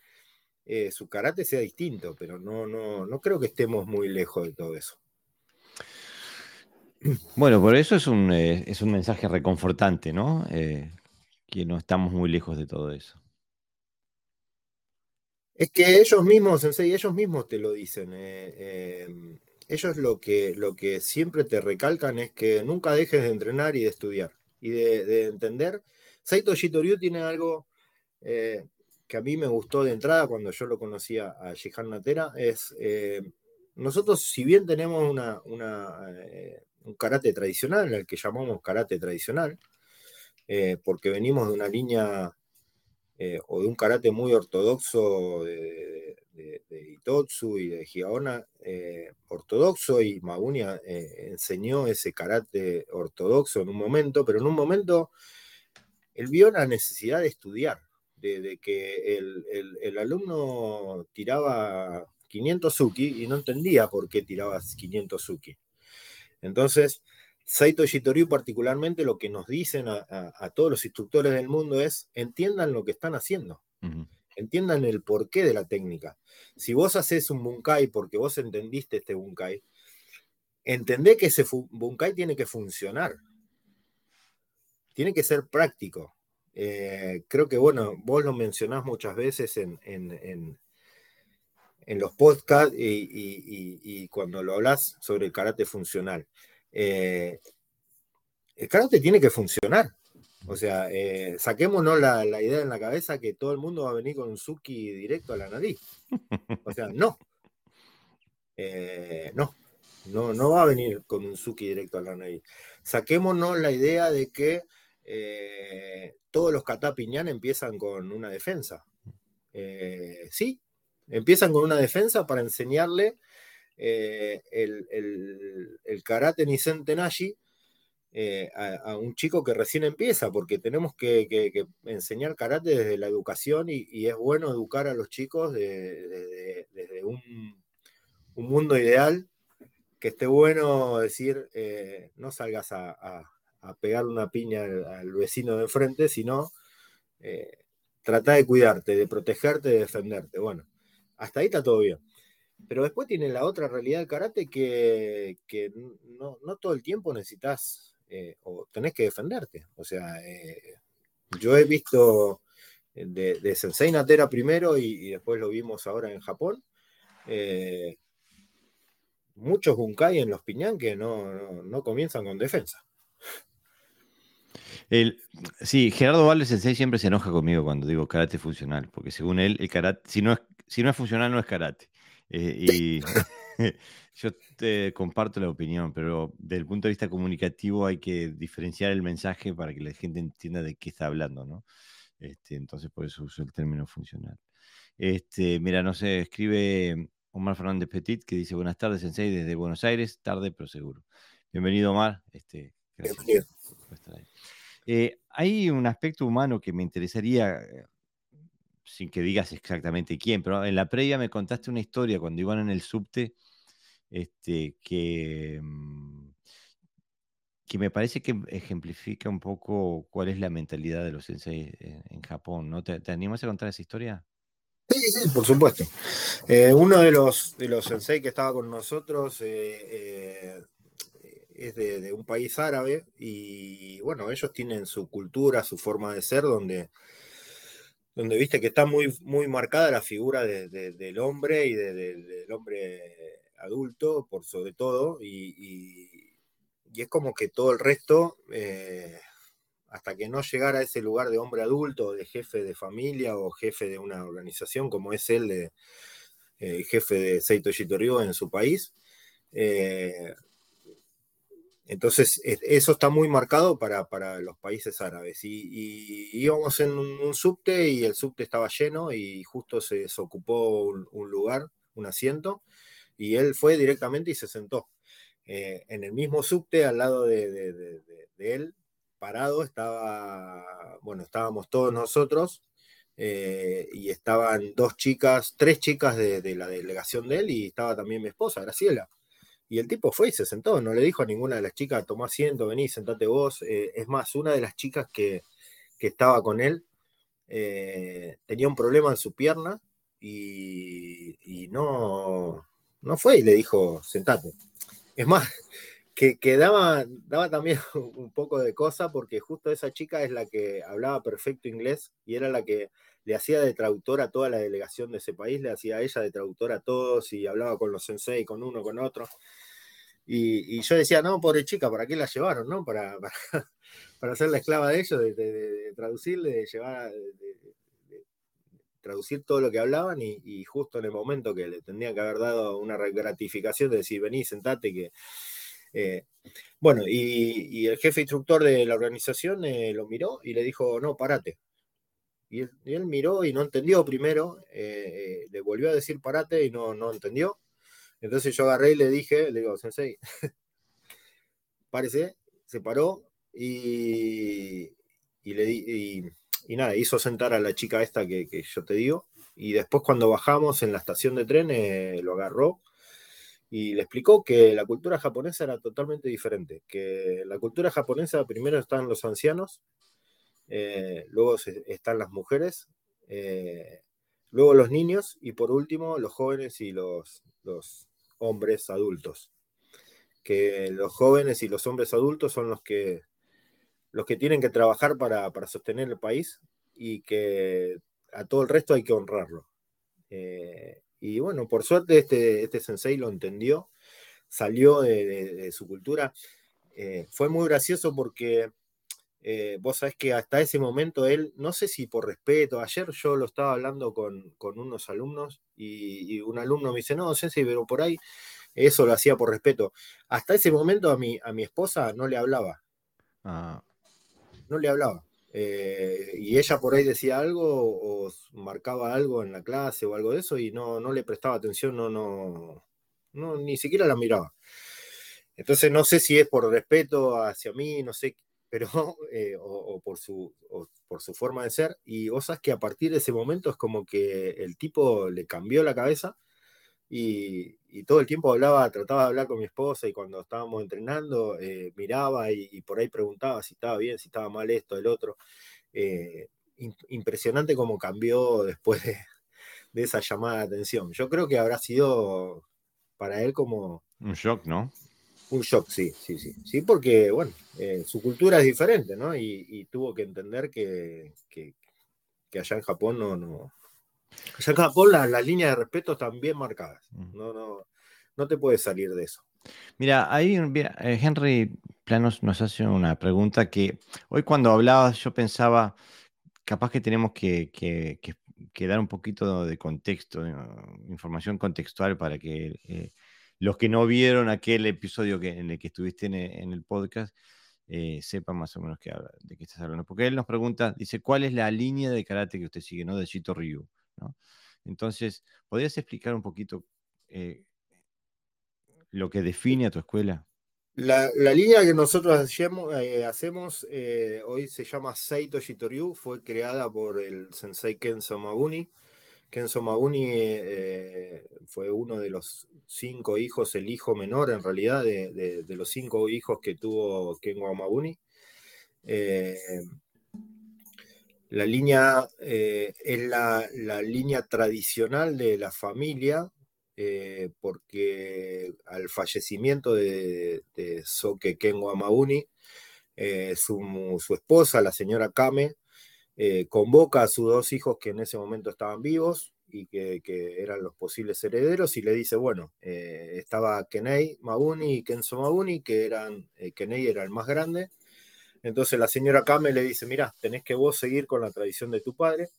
Speaker 2: su karate sea distinto, pero no, no, no creo que estemos muy lejos de todo eso.
Speaker 1: Bueno, por eso es un, eh, es un mensaje reconfortante, ¿no? Eh, que no estamos muy lejos de todo eso.
Speaker 2: Es que ellos mismos, Sensei, ellos mismos te lo dicen. Eh, ellos lo que, lo que siempre te recalcan es que nunca dejes de entrenar y de estudiar y de, entender. Saito Shitoryu tiene algo que a mí me gustó de entrada cuando yo lo conocía a Shihan Natera, es nosotros, si bien tenemos una un karate tradicional, al que llamamos karate tradicional, eh, porque venimos de una línea eh, o de un karate muy ortodoxo de, Itotsu y de Higaona, eh, ortodoxo, y Magunia enseñó ese karate ortodoxo en un momento, pero en un momento él vio la necesidad de estudiar, de, que el, alumno tiraba 500 suki y no entendía por qué tiraba 500 suki. Entonces, Saito Shitoryu particularmente lo que nos dicen a, todos los instructores del mundo es, entiendan lo que están haciendo, entiendan el porqué de la técnica. Si vos haces un bunkai porque vos entendiste este bunkai, entendé que ese bunkai tiene que funcionar, tiene que ser práctico. Eh, creo que, bueno, vos lo mencionás muchas veces en, en los podcasts y, cuando lo hablas sobre el karate funcional. Eh, el karate tiene que funcionar. O sea, eh, saquémonos la, idea en la cabeza que todo el mundo va a venir con un suki directo a la nariz. O sea, no. Eh, no. No, no va a venir con un suki directo a la nariz. Saquémonos la idea de que todos los kata empiezan con una defensa. sí, Empiezan con una defensa para enseñarle eh, el, karate Nisen Tenashi eh, a, un chico que recién empieza, porque tenemos que, enseñar karate desde la educación y, es bueno educar a los chicos desde un, mundo ideal, que esté bueno decir, eh, no salgas a, pegar una piña al, vecino de enfrente, sino trata de cuidarte, de protegerte, de defenderte. Bueno, hasta ahí está todo bien. Pero después tiene la otra realidad del karate que, no, no, todo el tiempo necesitas eh, o tenés que defenderte. O sea, eh, yo he visto de, Sensei Natera primero y, después lo vimos ahora en Japón. Eh, muchos Bunkai en los piñán que no, comienzan con defensa.
Speaker 1: sí, Gerardo Valles Sensei siempre se enoja conmigo cuando digo karate funcional, porque según él, el karate, si no es, si no es funcional, no es karate. y Yo te comparto la opinión, pero desde el punto de vista comunicativo hay que diferenciar el mensaje para que la gente entienda de qué está hablando, ¿no? Este, entonces, por eso uso el término funcional. Este, mira, no sé, escribe Omar Fernández Petit que dice buenas tardes, Sensei, desde Buenos Aires, tarde pero seguro. Bienvenido, Omar. Este, gracias eh, hay un aspecto humano que me interesaría, eh, sin que digas exactamente quién, pero en la previa me contaste una historia cuando iban en el subte este, que, mm, que me parece que ejemplifica un poco cuál es la mentalidad de los sensei en, Japón, ¿no? ¿Te, animas a contar esa historia?
Speaker 2: Sí, sí, por supuesto. Eh, uno de los, de los sensei que estaba con nosotros eh, eh, es de, un país árabe y bueno, ellos tienen su cultura, su forma de ser, donde, donde viste que está muy, muy marcada la figura del hombre y del hombre adulto, por sobre todo, y, es como que todo el resto, eh, hasta que no llegara a ese lugar de hombre adulto, de jefe de familia o jefe de una organización como es él, de, eh, jefe de Seito Shitoryu en su país, eh, entonces, eso está muy marcado para, los países árabes. Y, íbamos en un, subte y el subte estaba lleno y justo se desocupó un lugar, un asiento y él fue directamente y se sentó. Eh, en el mismo subte, al lado de, él, parado, estaba, bueno, estábamos todos nosotros eh, y estaban dos chicas, tres chicas de, la delegación de él y estaba también mi esposa, Graciela. Y el tipo fue y se sentó, no le dijo a ninguna de las chicas, toma asiento, vení, sentate vos. Eh, es más, una de las chicas que, estaba con él tenía un problema en su pierna y no, no fue y le dijo, sentate. Es más, que, daba, también un poco de cosa porque justo esa chica es la que hablaba perfecto inglés y era la que le hacía de traductor a toda la delegación de ese país, le hacía a ella de traductor a todos y hablaba con los sensei, con uno, con otro. Y, yo decía, no, pobre chica, ¿para qué la llevaron? ¿no? Para, para, ser la esclava de ellos, de, de traducirle, de llevar, traducir todo lo que hablaban y, justo en el momento que le tendría que haber dado una gratificación de decir, vení, sentate, que... Eh, bueno, y, el jefe instructor de la organización eh, lo miró y le dijo, no, parate. Y él, miró y no entendió primero, eh, le volvió a decir parate y no, no entendió. Entonces yo agarré y le dije, le digo, Sensei, parece, se paró y, y le di, y nada, hizo sentar a la chica esta que, yo te digo. Y después cuando bajamos en la estación de tren, eh, lo agarró y le explicó que la cultura japonesa era totalmente diferente. Que la cultura japonesa primero están los ancianos, eh, luego están las mujeres, eh, luego los niños y por último los jóvenes y los, los hombres adultos. Que los jóvenes y los hombres adultos son los que los que tienen que trabajar para, sostener el país y que a todo el resto hay que honrarlo. Eh, y bueno, por suerte este, este sensei lo entendió, salió de, su cultura. Fue muy gracioso porque eh, vos sabés que hasta ese momento él, no sé si por respeto, ayer yo lo estaba hablando con, unos alumnos y, un alumno me dice, no, sensei, pero por ahí eso lo hacía por respeto. Hasta ese momento a mi, a mi esposa no le hablaba. Ah no le hablaba. Eh, y ella por ahí decía algo o marcaba algo en la clase o algo de eso y no, no le prestaba atención, no, no, no ni siquiera la miraba. entonces no sé si es por respeto hacia mí, no sé, pero, o, por su, por su forma de ser. Y vos sabes que a partir de ese momento es como que el tipo le cambió la cabeza y, todo el tiempo hablaba, trataba de hablar con mi esposa y cuando estábamos entrenando miraba y, por ahí preguntaba si estaba bien, si estaba mal esto, el otro. impresionante cómo cambió después de, de esa llamada de atención. Yo creo que habrá sido para él como...
Speaker 1: Un shock, ¿no?
Speaker 2: Un shock, sí, sí, sí. Sí, porque, bueno, eh, su cultura es diferente, ¿no? Y, tuvo que entender que, allá en Japón no... no... Allá en Japón las líneas de respeto están bien marcadas. No, no, no te puedes salir de eso.
Speaker 1: Mira, ahí eh, Henry Planos nos hace una pregunta que hoy cuando hablabas yo pensaba, capaz que tenemos que, que, que dar un poquito de contexto, información contextual para que eh, los que no vieron aquel episodio en el que estuviste en, el podcast eh, sepan más o menos de qué estás hablando. Porque él nos pregunta, dice, ¿cuál es la línea de karate que usted sigue, ¿no? De Chito Ryu. Entonces, ¿podrías explicar un poquito eh, lo que define a tu escuela?
Speaker 2: La, línea que nosotros hacemos, eh, hoy se llama Seito Shitoryu, fue creada por el sensei Kenzo Maguni. Kenzo Maguni eh, fue uno de los cinco hijos, el hijo menor en realidad de, los cinco hijos que tuvo Kengo Maguni. Eh, la línea es la, línea tradicional de la familia eh, porque al fallecimiento de, Soke Kenwa Mauni, eh, su, esposa, la señora Kame, eh, convoca a sus dos hijos que en ese momento estaban vivos y que, eran los posibles herederos y le dice, bueno, estaba Kenei Mauni y Kenzo Mauni, que eran, Kenei era el más grande. Entonces la señora Kame le dice, mira, tenés que vos seguir con la tradición de tu padre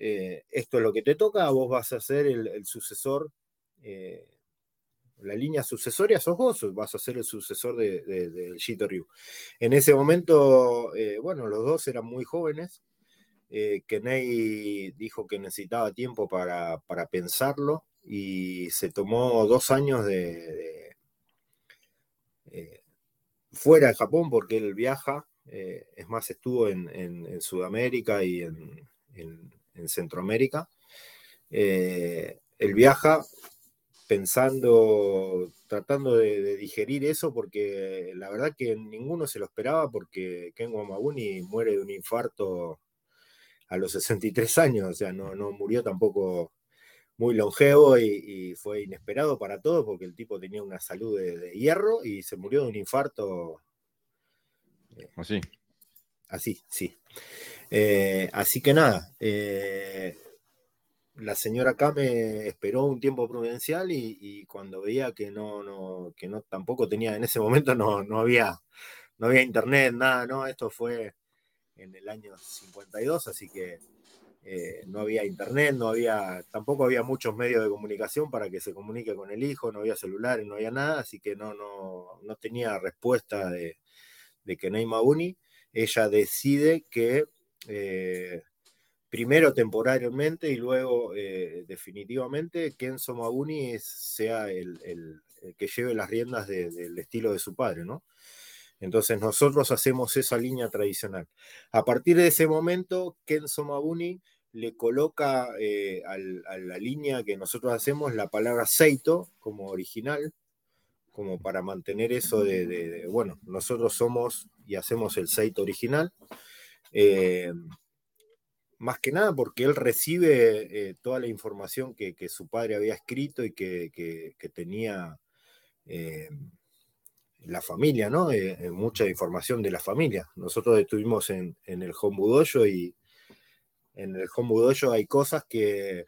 Speaker 2: eh, esto es lo que te toca, vos vas a ser el, sucesor, eh, la línea sucesoria sos vos, vas a ser el sucesor de, de, Ryu. En ese momento, eh, bueno, los dos eran muy jóvenes, Kenei dijo que necesitaba tiempo para, pensarlo y se tomó dos años de, fuera de Japón porque él viaja, es más, estuvo en, Sudamérica y en en Centroamérica. Eh, él viaja pensando, tratando de, digerir eso, porque la verdad que ninguno se lo esperaba, porque Ken Wamaguni muere de un infarto a los 63 años, o sea, no, no murió tampoco muy longevo y, fue inesperado para todos, porque el tipo tenía una salud de, hierro y se murió de un infarto.
Speaker 1: Así.
Speaker 2: Así, sí. Eh, así que nada, eh, la señora Kame esperó un tiempo prudencial y, cuando veía que no, no, que no tampoco tenía, en ese momento no, no, había, no había internet, nada, no, esto fue en el año 52, así que eh, no había internet, no había, tampoco había muchos medios de comunicación para que se comunique con el hijo, no había celulares, no había nada, así que no, no, no tenía respuesta de, de Kenei Uni Ella decide que eh, primero temporariamente y luego eh, definitivamente Kenzo Maguni sea el, que lleve las riendas del estilo de su padre, ¿no? Entonces nosotros hacemos esa línea tradicional. A partir de ese momento, Kenzo Maguni le coloca eh, a la línea que nosotros hacemos la palabra Seito como original, como para mantener eso de, bueno, nosotros somos y hacemos el Seito original. Eh, más que nada porque él recibe eh, toda la información que, su padre había escrito y que, tenía eh, la familia, ¿no? mucha información de la familia. Nosotros estuvimos en, el Hombudoyo y en el Hombudoyo hay cosas que,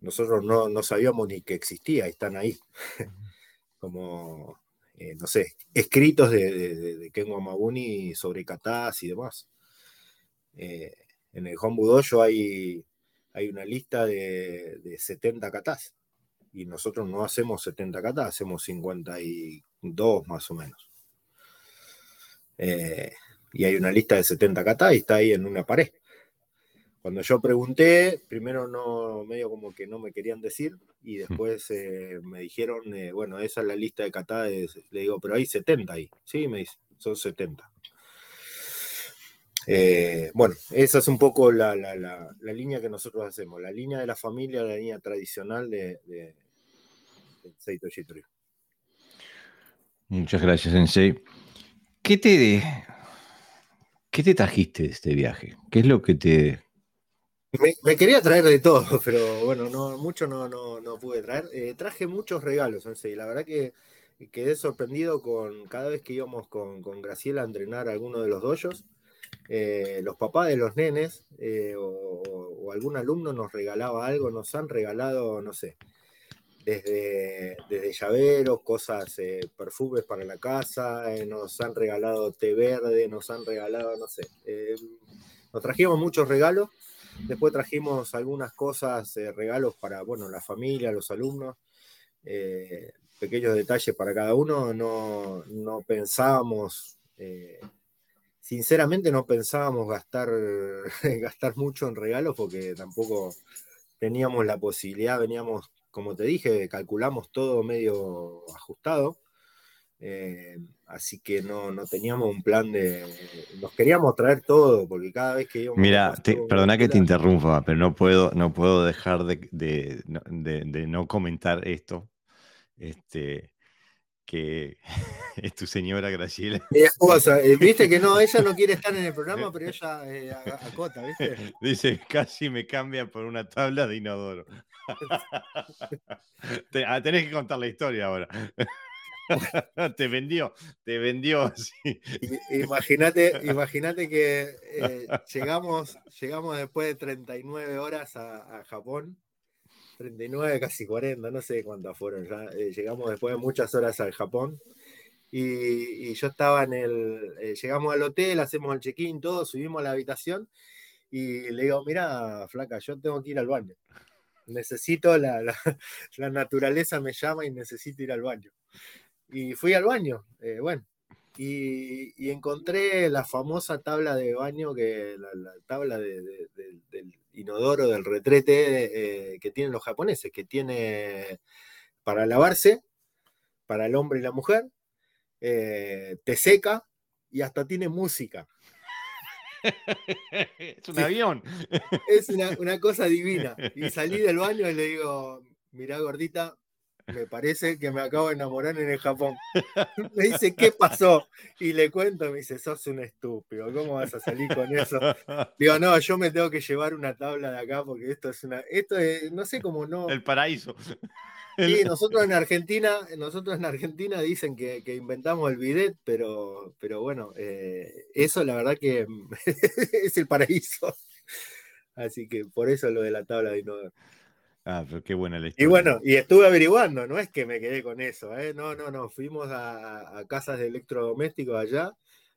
Speaker 2: nosotros no, sabíamos ni que existía, están ahí. Como eh, no sé, escritos de, de, de Ken Wamaguni sobre katas y demás. Eh, en el Hombudoyo hay, hay una lista de, 70 katas y nosotros no hacemos 70 katas, hacemos 52 más o menos. Eh, y hay una lista de 70 katas y está ahí en una pared. cuando yo pregunté, primero no, medio como que no me querían decir, y después eh, me dijeron, eh, bueno, esa es la lista de catades. Le digo, pero hay 70 ahí. Sí, me dice, son 70. Eh, bueno, esa es un poco la, línea que nosotros hacemos, la línea de la familia, la línea tradicional de, de, Seito
Speaker 1: Muchas gracias, Sensei. ¿Qué te, ¿Qué te trajiste de este viaje? ¿Qué es lo que te
Speaker 2: me, quería traer de todo, pero bueno, no, mucho no, no, pude traer. Eh, traje muchos regalos, y la verdad que quedé sorprendido con cada vez que íbamos con, Graciela a entrenar a alguno de los doyos. Eh, los papás de los nenes eh, o, algún alumno nos regalaba algo, nos han regalado, no sé, desde, desde llaveros, cosas, perfumes para la casa, nos han regalado té verde, nos han regalado, no sé, nos trajimos muchos regalos Después trajimos algunas cosas, eh, regalos para, bueno, la familia, los alumnos, eh, pequeños detalles para cada uno. No, no pensábamos, eh, sinceramente no pensábamos gastar, gastar mucho en regalos porque tampoco teníamos la posibilidad, veníamos, como te dije, calculamos todo medio ajustado. Eh, así que no, no teníamos un plan de. Nos queríamos traer todo, porque cada vez que íbamos.
Speaker 1: Mira, perdona que te interrumpa, pero no puedo, no puedo dejar de, no comentar esto. Este, que es tu señora Graciela.
Speaker 2: Esposa, eh, viste que no, ella no quiere estar en el programa, pero ella eh, acota, ¿viste?
Speaker 1: Dice, casi me cambia por una tabla de inodoro. Ah, tenés que contar la historia ahora. te vendió, te vendió.
Speaker 2: Imagínate, imagínate que eh, llegamos, llegamos después de 39 horas a, Japón, 39, casi 40, no sé cuántas fueron ya. Eh, llegamos después de muchas horas al Japón. Y, yo estaba en el. Eh, llegamos al hotel, hacemos el check-in, todo, subimos a la habitación y le digo: Mira, flaca, yo tengo que ir al baño. Necesito, la, la naturaleza me llama y necesito ir al baño y fui al baño, eh, bueno, y, encontré la famosa tabla de baño, que la, tabla del inodoro, del retrete eh, que tienen los japoneses, que tiene para lavarse, para el hombre y la mujer, eh, te seca y hasta tiene música.
Speaker 1: es un avión.
Speaker 2: Es una, una cosa divina. Y salí del baño y le digo, mirá gordita, me parece que me acabo de enamorar en el Japón. Me dice, ¿qué pasó? Y le cuento, me dice, sos un estúpido, ¿cómo vas a salir con eso? Digo, no, yo me tengo que llevar una tabla de acá porque esto es una, esto es, no sé cómo no.
Speaker 1: El paraíso.
Speaker 2: Sí, nosotros en Argentina, nosotros en Argentina dicen que, inventamos el bidet, pero, pero bueno, eh, eso la verdad que es el paraíso. Así que por eso lo de la tabla de inodoro.
Speaker 1: Ah, pero qué buena la
Speaker 2: historia. Y bueno, y estuve averiguando, no es que me quedé con eso, ¿eh? no, no, no, fuimos a, casas de electrodomésticos allá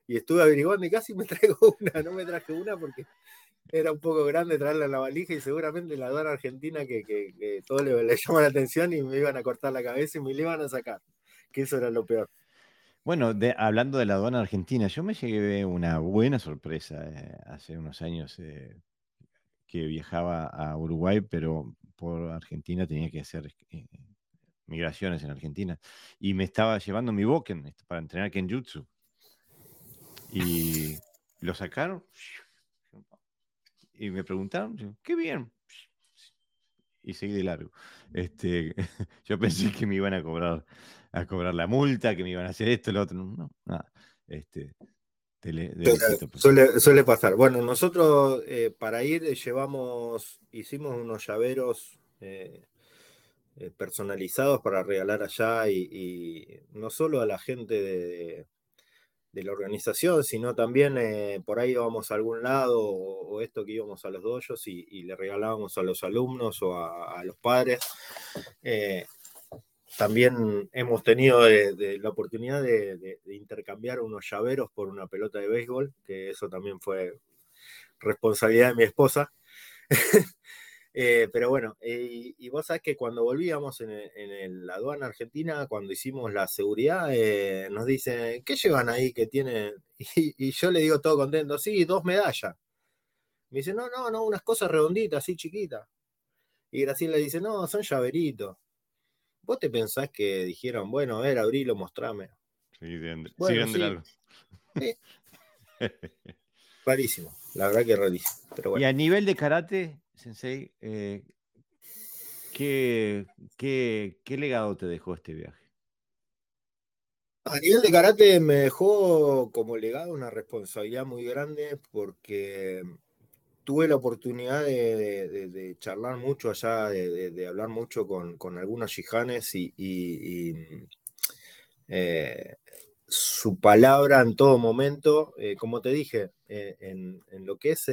Speaker 2: y estuve averiguando y casi me traigo una, no me traje una porque era un poco grande traerla en la valija y seguramente la aduana argentina que, que, todo le, le llama la atención y me iban a cortar la cabeza y me la iban a sacar, que eso era lo peor.
Speaker 1: Bueno, hablando de la aduana argentina, yo me llegué una buena sorpresa eh, hace unos años eh, que viajaba a Uruguay, pero por Argentina tenía que hacer eh, migraciones en Argentina. Y me estaba llevando mi Boken este, para entrenar Kenjutsu. Y lo sacaron. Y me preguntaron, qué bien. Y seguí de largo. Este, yo pensé que me iban a cobrar, a cobrar la multa, que me iban a hacer esto, lo otro. No, nada. Este,
Speaker 2: pues. suele, pasar. Bueno, nosotros eh, para ir eh, llevamos, hicimos unos llaveros eh, personalizados para regalar allá y, no solo a la gente de, la organización, sino también por ahí íbamos a algún lado o, esto que íbamos a los doyos y, le regalábamos a los alumnos o a, a los padres también hemos tenido la oportunidad de, intercambiar unos llaveros por una pelota de béisbol, que eso también fue responsabilidad de mi esposa. Eh, pero bueno, eh, y vos sabés que cuando volvíamos en, la aduana argentina, cuando hicimos la seguridad, eh, nos dicen, ¿qué llevan ahí que tienen? Y, yo le digo todo contento, sí, dos medallas. Me dice, no, no, no, unas cosas redonditas, así chiquitas. Y Graciela dice, no, son llaveritos. ¿Vos te pensás que dijeron, bueno, a ver, abrilo, mostrame?
Speaker 1: Sí, de, bueno, sí.
Speaker 2: rarísimo, la verdad que rarísimo.
Speaker 1: Y a nivel de karate, Sensei, eh, ¿qué, qué legado te dejó este viaje?
Speaker 2: A nivel de karate me dejó como legado una responsabilidad muy grande porque tuve la oportunidad de, charlar mucho allá, de, hablar mucho con, algunos shihanes y, eh, su palabra en todo momento, eh, como te dije, eh, en, lo que es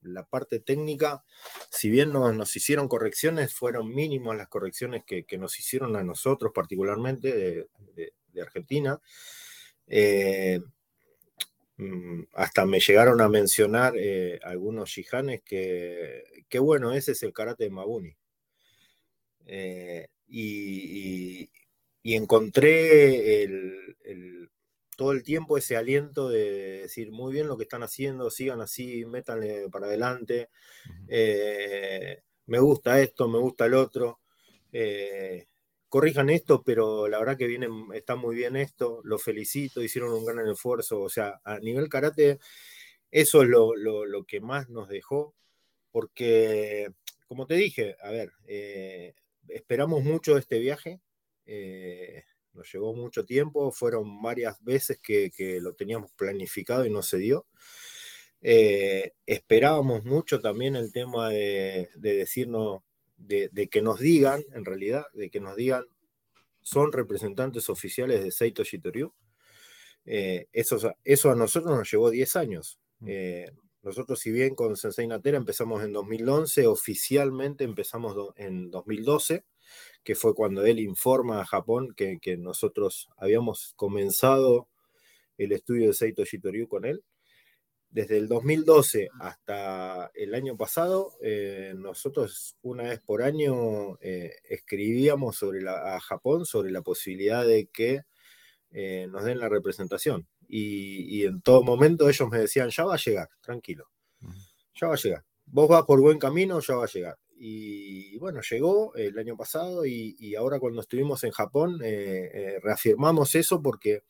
Speaker 2: la parte técnica, si bien nos, hicieron correcciones, fueron mínimas las correcciones que, nos hicieron a nosotros particularmente de Argentina. Eh, mm, hasta me llegaron a mencionar eh, algunos shihanes que, que, bueno, ese es el karate de Mabuni. Eh, y, encontré todo el tiempo ese aliento de decir, muy bien lo que están haciendo, sigan así, métanle para adelante, me gusta esto, me gusta el otro corrijan esto, pero la verdad que viene, está muy bien esto, lo felicito, hicieron un gran esfuerzo, o sea, a nivel karate, eso es lo, que más nos dejó, porque, como te dije, a ver, eh, esperamos mucho este viaje, eh, nos llevó mucho tiempo, fueron varias veces que, lo teníamos planificado y no se dio. Eh, esperábamos mucho también el tema de decirnos de, que nos digan, en realidad, de que nos digan, son representantes oficiales de Seito Shitoryu. Eh, eso, eso, a nosotros nos llevó 10 años. Mm. Eh, nosotros, si bien con Sensei Natera empezamos en 2011, oficialmente empezamos en 2012, que fue cuando él informa a Japón que, que nosotros habíamos comenzado el estudio de Seito Shitoryu con él desde el 2012 hasta el año pasado, eh, nosotros una vez por año eh, escribíamos sobre la, a Japón sobre la posibilidad de que eh, nos den la representación. Y, en todo momento ellos me decían, ya va a llegar, tranquilo, ya va a llegar. Vos vas por buen camino, ya va a llegar. Y bueno, llegó el año pasado y, ahora cuando estuvimos en Japón reafirmamos eso porque,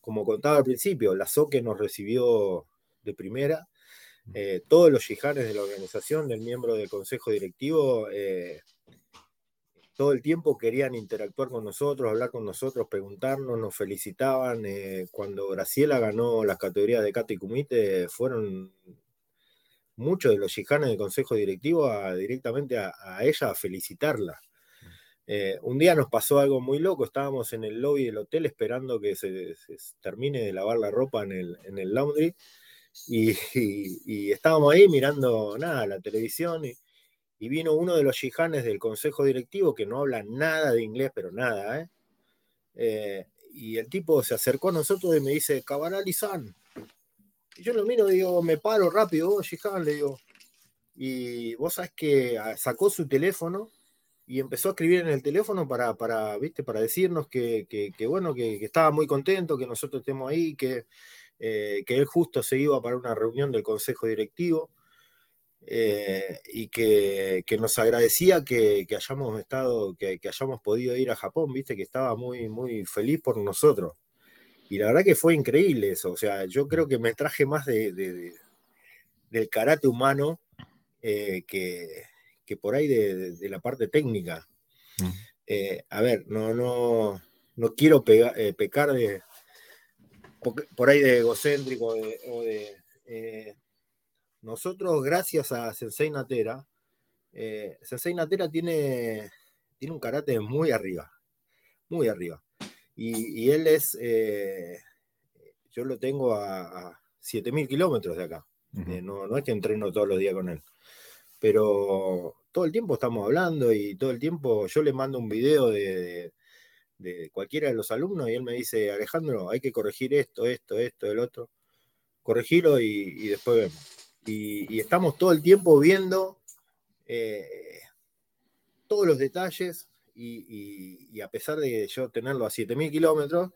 Speaker 2: como contaba al principio, la SOCE nos recibió de primera. Eh, todos los yijanes de la organización, del miembro del consejo directivo, eh, todo el tiempo querían interactuar con nosotros, hablar con nosotros, preguntarnos, nos felicitaban. Eh, cuando Graciela ganó las categorías de Kata y Kumite, fueron muchos de los yijanes del consejo directivo directamente a, ella a felicitarla. un día nos pasó algo muy loco, estábamos en el lobby del hotel esperando que se, termine de lavar la ropa en el, en el laundry y, estábamos ahí mirando nada, la televisión y, vino uno de los yihanes del consejo directivo que no habla nada de inglés, pero nada, ¿eh? Eh, y el tipo se acercó a nosotros y me dice, Cabanali-san. Y yo lo miro y digo, me paro rápido, oh, le digo. Y vos sabés que ah, sacó su teléfono y empezó a escribir en el teléfono para, para, ¿viste? para decirnos que, bueno, que, que, estaba muy contento, que nosotros estemos ahí, que, eh, que él justo se iba para una reunión del consejo directivo eh, y que, nos agradecía que, hayamos estado, que, hayamos podido ir a Japón, viste, que estaba muy, muy feliz por nosotros. Y la verdad que fue increíble eso, o sea, yo creo que me traje más de, del karate humano eh, que, por ahí de, la parte técnica. Mm. a ver, no, no, no quiero pecar de, por ahí de egocéntrico o de... Eh, nosotros, gracias a Sensei Natera, eh, Sensei Natera tiene, tiene un karate muy arriba, muy arriba. Y, él es, eh, yo lo tengo a, a 7.000 kilómetros de acá. no, no es que entreno todos los días con él. Pero todo el tiempo estamos hablando y todo el tiempo yo le mando un video de, de cualquiera de los alumnos y él me dice, Alejandro, hay que corregir esto, esto, esto, el otro. Corregirlo y, después vemos. Y, estamos todo el tiempo viendo eh, todos los detalles y, a pesar de yo tenerlo a 7.000 kilómetros,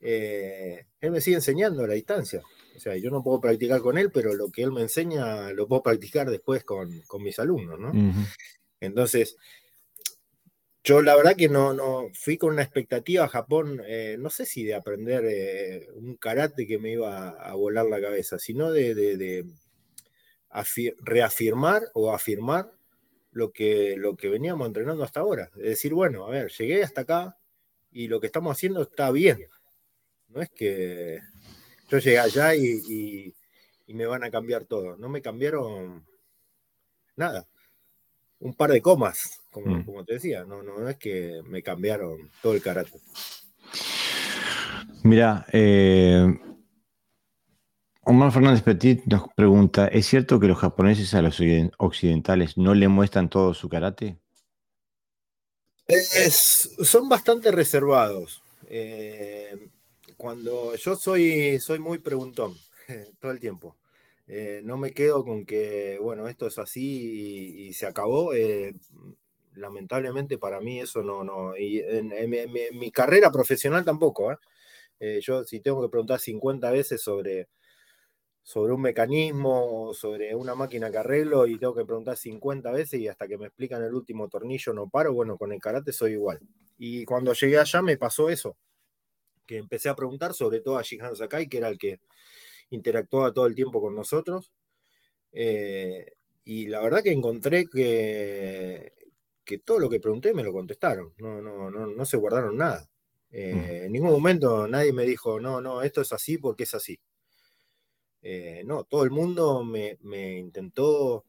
Speaker 2: eh, él me sigue enseñando a la distancia. O sea, yo no puedo practicar con él, pero lo que él me enseña lo puedo practicar después con, mis alumnos, ¿no? Entonces, yo la verdad que no, no fui con una expectativa a Japón, eh, no sé si de aprender eh, un karate que me iba a, volar la cabeza, sino de, reafirmar o afirmar lo que, lo que veníamos entrenando hasta ahora. Es decir, bueno, a ver, llegué hasta acá y lo que estamos haciendo está bien. No es que yo llegué allá y me van a cambiar todo. No me cambiaron nada un par de comas, como, mm. como te decía, no, no, es que me cambiaron todo el carácter.
Speaker 1: Mira, eh, Omar Fernández Petit nos pregunta, ¿es cierto que los japoneses a los occidentales no le muestran todo su karate?
Speaker 2: son bastante reservados. Eh, cuando yo soy, soy muy preguntón todo el tiempo. Eh, no me quedo con que, bueno, esto es así y, se acabó. Eh, lamentablemente para mí eso no, no. Y en, mi carrera profesional tampoco. ¿eh? yo si tengo que preguntar 50 veces sobre, sobre un mecanismo, sobre una máquina que arreglo y tengo que preguntar 50 veces y hasta que me explican el último tornillo no paro, bueno, con el karate soy igual. Y cuando llegué allá me pasó eso, que empecé a preguntar sobre todo a Shihan Sakai, que era el que interactuaba todo el tiempo con nosotros. Eh, y la verdad que encontré que, que todo lo que pregunté me lo contestaron, no, no, no, no se guardaron nada. Eh, en ningún momento nadie me dijo, no, no, esto es así porque es así. Eh, no, todo el mundo me, intentó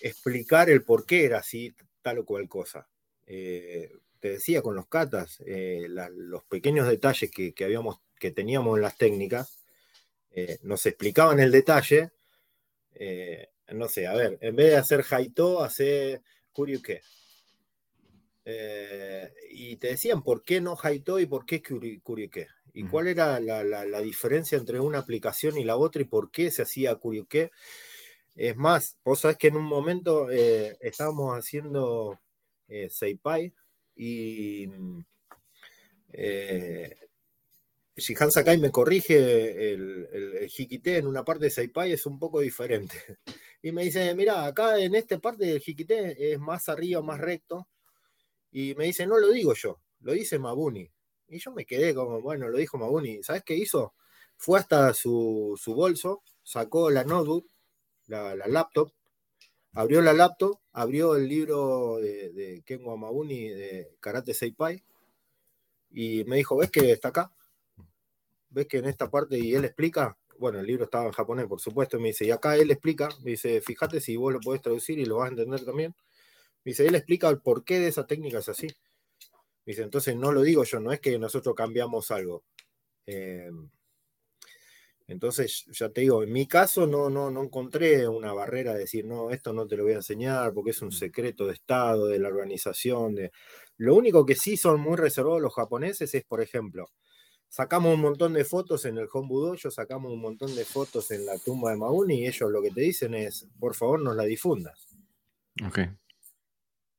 Speaker 2: explicar el por qué era así, tal o cual cosa. te decía con los catas, los pequeños detalles que, que, habíamos, que teníamos en las técnicas, eh, nos explicaban el detalle, eh, no sé, a ver, en vez de hacer Haito, hace Kuryuke. Eh, y te decían por qué no Haito y por qué Kuryuke. Y cuál era la, diferencia entre una aplicación y la otra y por qué se hacía Kuryuke. Es más, vos sabés que en un momento estábamos haciendo Seipai y Shihan Sakai me corrige, el, el, Hikite en una parte de Saipai es un poco diferente. Y me dice, mira, acá en esta parte del Hikite es más arriba, más recto. Y me dice, no lo digo yo, lo dice Mabuni. Y yo me quedé como, bueno, lo dijo Mabuni. ¿Sabes qué hizo? Fue hasta su, bolso, sacó la notebook, la, laptop, abrió la laptop, abrió el libro de, de Mabuni de Karate Seipai y me dijo, ¿ves que está acá? Ves que en esta parte, y él explica, bueno, el libro estaba en japonés, por supuesto, me dice, y acá él explica, me dice, fíjate si vos lo podés traducir y lo vas a entender también. Me dice, él explica el porqué de esa técnica es así. Me dice, entonces no lo digo yo, no es que nosotros cambiamos algo. Em, entonces, ya te digo, en mi caso no, no, no encontré una barrera de decir, no, esto no te lo voy a enseñar porque es un secreto de Estado, de la organización. De... Lo único que sí son muy reservados los japoneses es, por ejemplo, sacamos un montón de fotos en el Home yo sacamos un montón de fotos en la tumba de Mauni y ellos lo que te dicen es, por favor, nos la difundas.
Speaker 1: Ok.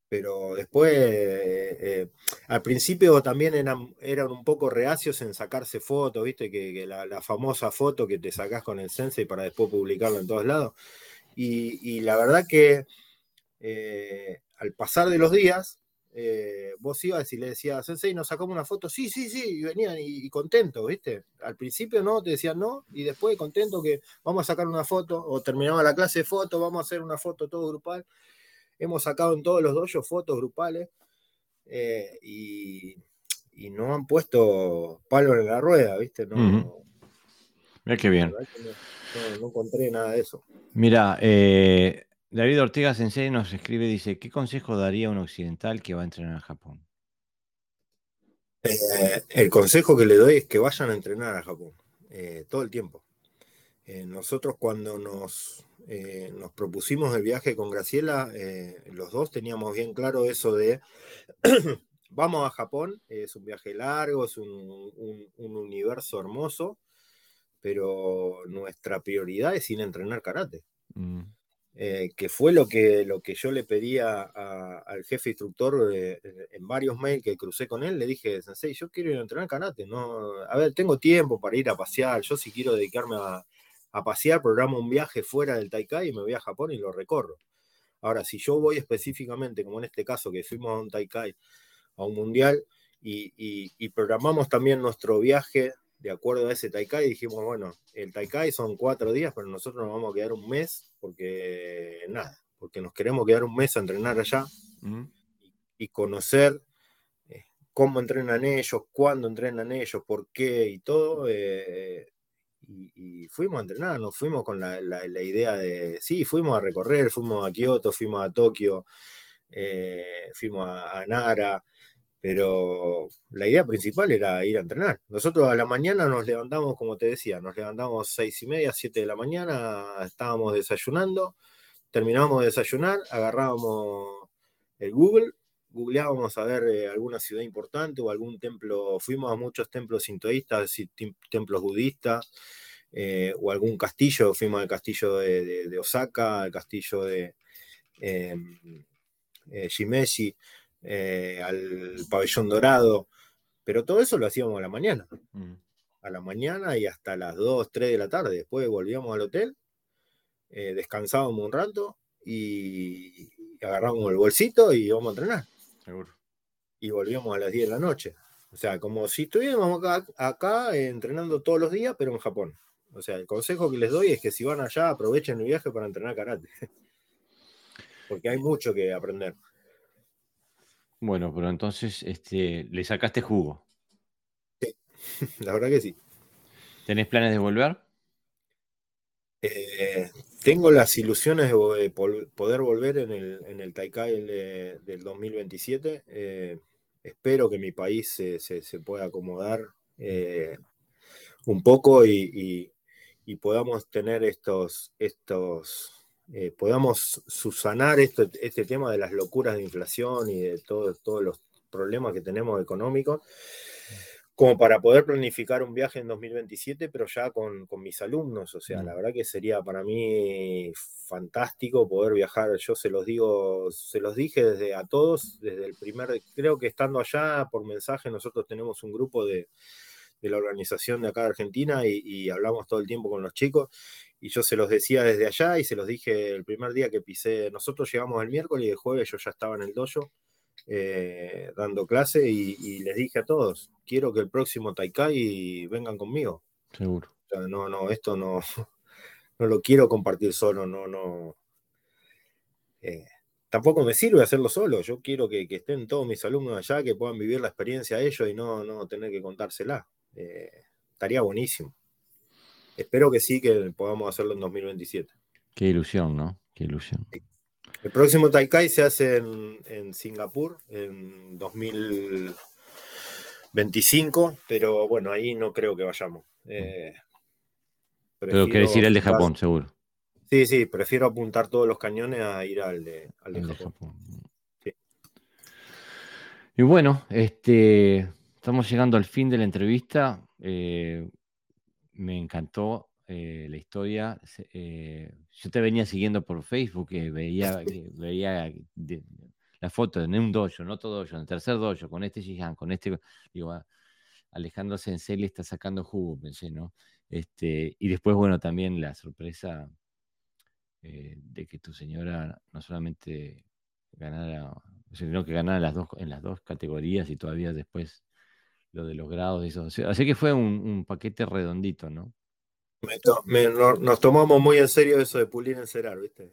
Speaker 2: Pero después, eh, eh, al principio también eran, eran, un poco reacios en sacarse fotos, viste, que, la, famosa foto que te sacás con el Sensei para después publicarlo en todos lados. Y, la verdad que eh, al pasar de los días, eh, vos ibas y le decías, Sensei, nos sacamos una foto, sí, sí, sí, y venían y, contentos, ¿viste? Al principio no, te decían no, y después contento que vamos a sacar una foto, o terminaba la clase de fotos, vamos a hacer una foto todo grupal. Hemos sacado en todos los dojos fotos grupales eh, y, no han puesto palo en la rueda, ¿viste? No,
Speaker 1: Mira qué bien.
Speaker 2: No, encontré nada de eso.
Speaker 1: Mira, eh, David Ortega Sensei nos escribe, dice, ¿qué consejo daría un occidental que va a entrenar a Japón?
Speaker 2: Eh, el consejo que le doy es que vayan a entrenar a Japón eh, todo el tiempo. Eh, nosotros cuando nos, nos propusimos el viaje con Graciela, los dos teníamos bien claro eso de, vamos a Japón, es un viaje largo, es un, universo hermoso, pero nuestra prioridad es ir a entrenar karate. Mm. Eh, que fue lo que, lo que yo le pedía al jefe instructor eh, en varios mails que crucé con él. Le dije, Sensei, yo quiero entrenar karate. No, a ver, tengo tiempo para ir a pasear. Yo si quiero dedicarme a, a pasear, programo un viaje fuera del Taikai y me voy a Japón y lo recorro. Ahora, si yo voy específicamente, como en este caso, que fuimos a un Taikai, a un mundial, y, programamos también nuestro viaje de acuerdo a ese Taikai, dijimos, bueno, el Taikai son cuatro días, pero nosotros nos vamos a quedar un mes, porque nada, porque nos queremos quedar un mes a entrenar allá y, conocer eh, cómo entrenan ellos, cuándo entrenan ellos, por qué y todo. Eh, y, fuimos a entrenar, nos fuimos con la, idea de, sí, fuimos a recorrer, fuimos a Kioto, fuimos a Tokio, eh, fuimos a, Nara, pero la idea principal era ir a entrenar. Nosotros a la mañana nos levantamos, como te decía, nos levantamos seis y media, siete de la mañana, estábamos desayunando, terminábamos de desayunar, agarrábamos el Google, googleábamos a ver eh, alguna ciudad importante o algún templo, fuimos a muchos templos sintoístas, templos budistas, eh, o algún castillo, fuimos al castillo de, Osaka, al castillo de em, eh, Shimeji, al pabellón dorado, pero todo eso lo hacíamos a la mañana. Mm. A la mañana y hasta las 2, 3 de la tarde. Después volvíamos al hotel, descansábamos un rato y, agarramos el bolsito y íbamos a entrenar. Y volvíamos a las 10 de la noche. O sea, como si estuviéramos acá, entrenando todos los días, pero en Japón. O sea, el consejo que les doy es que si van allá, aprovechen el viaje para entrenar karate. Porque hay mucho que aprender.
Speaker 1: Bueno, pero entonces este, le sacaste jugo.
Speaker 2: Sí, la verdad que sí.
Speaker 1: ¿Tenés planes de volver?
Speaker 2: Eh, tengo las ilusiones de poder volver en el, en el Taikai del 2027. Eh, espero que mi país se, pueda acomodar eh, un poco y, podamos tener estos, estos eh, podamos susanar este tema de las locuras de inflación y de todos los problemas que tenemos económicos como para poder planificar un viaje en 2027, pero ya con, mis alumnos. O sea, la mm. verdad que sería para mí fantástico poder viajar. Yo se los digo, se los dije desde a todos, desde el primer, creo que estando allá por mensaje, nosotros tenemos un grupo de, la organización de acá de Argentina y, y, hablamos todo el tiempo con los chicos. Y yo se los decía desde allá y se los dije el primer día que pisé. Nosotros llegamos el miércoles y el jueves yo ya estaba en el dojo eh, dando clase y, les dije a todos, quiero que el próximo Taikai vengan conmigo.
Speaker 1: Seguro.
Speaker 2: no, no, esto no, no lo quiero compartir solo, no, no. Eh, tampoco me sirve hacerlo solo, yo quiero que, estén todos mis alumnos allá, que puedan vivir la experiencia ellos y no, no tener que contársela. Eh, estaría buenísimo. Espero que sí, que podamos hacerlo en 2027.
Speaker 1: Qué ilusión, ¿no? Qué ilusión.
Speaker 2: El próximo Taikai se hace en, Singapur en 2025, pero bueno, ahí no creo que vayamos. Eh,
Speaker 1: pero querés ir al de Japón, seguro.
Speaker 2: Sí, sí, prefiero apuntar todos los cañones a ir al de, Japón.
Speaker 1: Y bueno, este, estamos llegando al fin de la entrevista. Eh, me encantó eh, la historia. Eh, yo te venía siguiendo por Facebook, y veía, veía la foto de un dojo, no todo dojo, en el tercer dojo, con este Jihan, con este, digo, ah, Alejandro Sensei le está sacando jugo, pensé, ¿no? Este, y después, bueno, también la sorpresa eh, de que tu señora no solamente ganara, sino que ganara las dos, en las dos categorías y todavía después lo de los grados y eso. Así que fue un paquete redondito, ¿no?
Speaker 2: nos tomamos muy en serio eso de pulir encerar, ¿viste?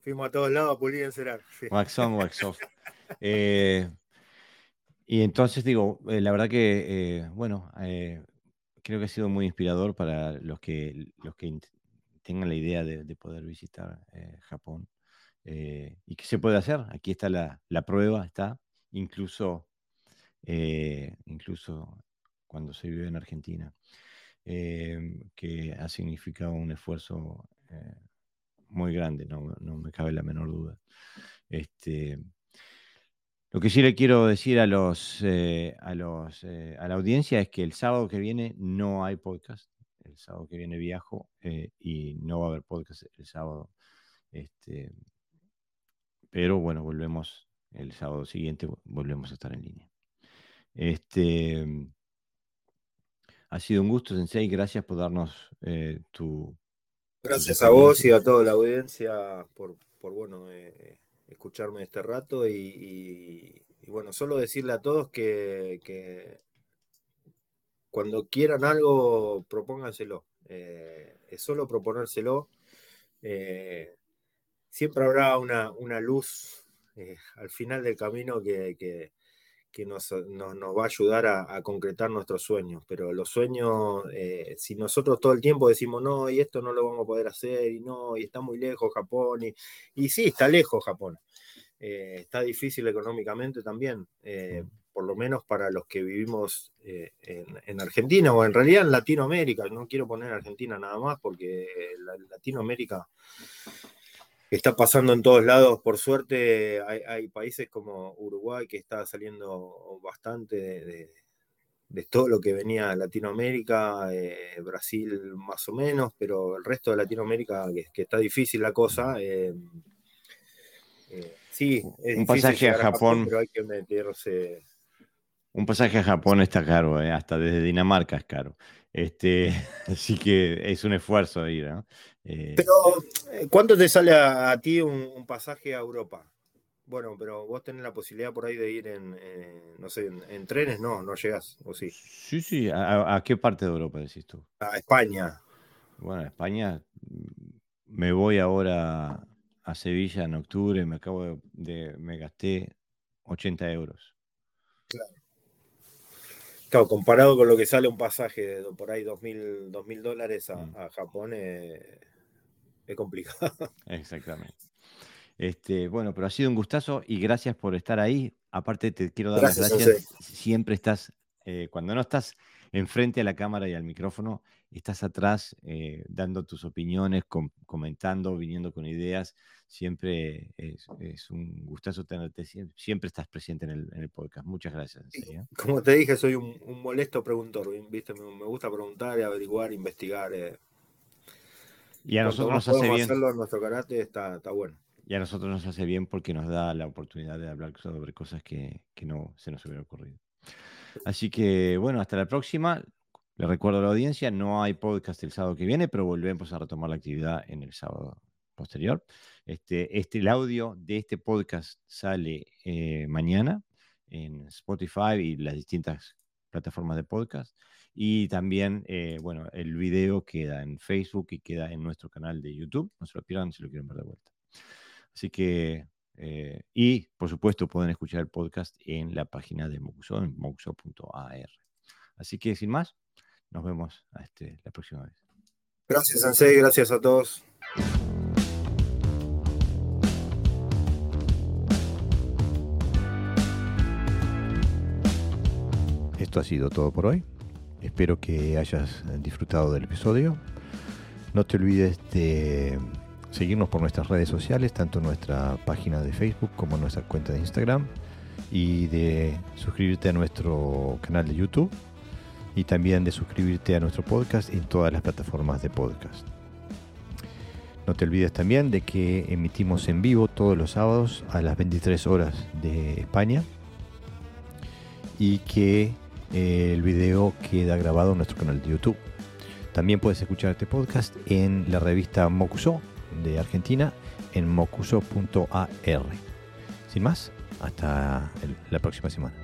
Speaker 2: fuimos a todos lados a pulir encerar.
Speaker 1: Wax on, wax off. Eh, y entonces digo, eh, la verdad que, eh, bueno, creo que ha sido muy inspirador para los que, los que tengan la idea de, poder visitar Japón. ¿Y qué se puede hacer? Aquí está la, la prueba, está. Incluso, incluso cuando se vive en Argentina. Em, que ha significado un esfuerzo eh, muy grande, no, me cabe la menor duda. Este, lo que sí le quiero decir a los, eh, a los eh, a la audiencia es que el sábado que viene no hay podcast. El sábado que viene viajo y no va a haber podcast el sábado. Este, pero bueno, volvemos el sábado siguiente, volvemos a estar en línea. Este, Ha sido un gusto, Sensei. Gracias por darnos eh, tu.
Speaker 2: Gracias a vos y a toda la audiencia por, bueno, eh, escucharme este rato. Y, bueno, solo decirle a todos que, cuando quieran algo, propónganselo. es solo proponérselo. siempre habrá una, una luz al final del camino que que nos, va a ayudar a, concretar nuestros sueños. Pero los sueños, eh, si nosotros todo el tiempo decimos, no, y esto no lo vamos a poder hacer, y no, y está muy lejos Japón, y, y sí, está lejos Japón. Eh, está difícil económicamente también, eh, por lo menos para los que vivimos en, en, Argentina o en realidad en Latinoamérica. No quiero poner Argentina nada más porque la, Latinoamérica está pasando en todos lados. Por suerte, hay, países como Uruguay que está saliendo bastante de, todo lo que venía Latinoamérica, eh, Brasil más o menos, pero el resto de Latinoamérica, que, está difícil la cosa. Eh, eh, sí,
Speaker 1: es un pasaje a Japón,
Speaker 2: pero hay que meterse.
Speaker 1: Un pasaje a Japón está caro, hasta desde Dinamarca es caro. Este, así que es un esfuerzo ir, ¿no?
Speaker 2: Eh, pero, eh, ¿cuánto te sale a, ti un, pasaje a Europa? Bueno, pero vos tenés la posibilidad por ahí de ir en, eh, no sé, en, trenes, no, no llegas, ¿o sí?
Speaker 1: Sí, sí, ¿A, qué parte de Europa decís tú?
Speaker 2: A España.
Speaker 1: Bueno, a España mm, me voy ahora a Sevilla en octubre, me acabo de, me gasté 80 euros.
Speaker 2: Claro. Claro, comparado con lo que sale un pasaje de por ahí 2.000 mil dólares a, mm. Japón, es complicado.
Speaker 1: Exactamente. Este, bueno, pero ha sido un gustazo y gracias por estar ahí. Aparte, te quiero dar las gracias. Siempre estás, eh, cuando no estás enfrente a la cámara y al micrófono, estás atrás eh, dando tus opiniones, comentando, viniendo con ideas. Siempre es, un gustazo tenerte, siempre estás presente en el, podcast. Muchas gracias.
Speaker 2: ¿eh? Como te dije, soy un, molesto preguntor, ¿viste? Me, gusta preguntar y averiguar, investigar.
Speaker 1: Y a nosotros nos hace bien.
Speaker 2: hacerlo en nuestro karate está, está, bueno.
Speaker 1: Y a nosotros nos hace bien porque nos da la oportunidad de hablar sobre cosas que, que no se nos hubiera ocurrido. Así que, bueno, hasta la próxima. Le recuerdo a la audiencia, no hay podcast el sábado que viene, pero volvemos a retomar la actividad en el sábado posterior. Este, este el audio de este podcast sale eh, mañana en Spotify y las distintas plataformas de podcast. Y también, eh, bueno, el video queda en Facebook y queda en nuestro canal de YouTube. No se lo pierdan si lo quieren ver de vuelta. Así que, eh, y por supuesto, pueden escuchar el podcast en la página de Mokuso, en mokuso.ar. Así que, sin más, nos vemos este, la próxima vez.
Speaker 2: Gracias, Ansei. Gracias a todos.
Speaker 1: Esto ha sido todo por hoy. Espero que hayas disfrutado del episodio. No te olvides de seguirnos por nuestras redes sociales, tanto nuestra página de Facebook como nuestra cuenta de Instagram, y de suscribirte a nuestro canal de YouTube y también de suscribirte a nuestro podcast en todas las plataformas de podcast. No te olvides también de que emitimos en vivo todos los sábados a las 23 horas de España y que el video queda grabado en nuestro canal de YouTube. También puedes escuchar este podcast en la revista Mocuso de Argentina en mocuso.ar. Sin más, hasta la próxima semana.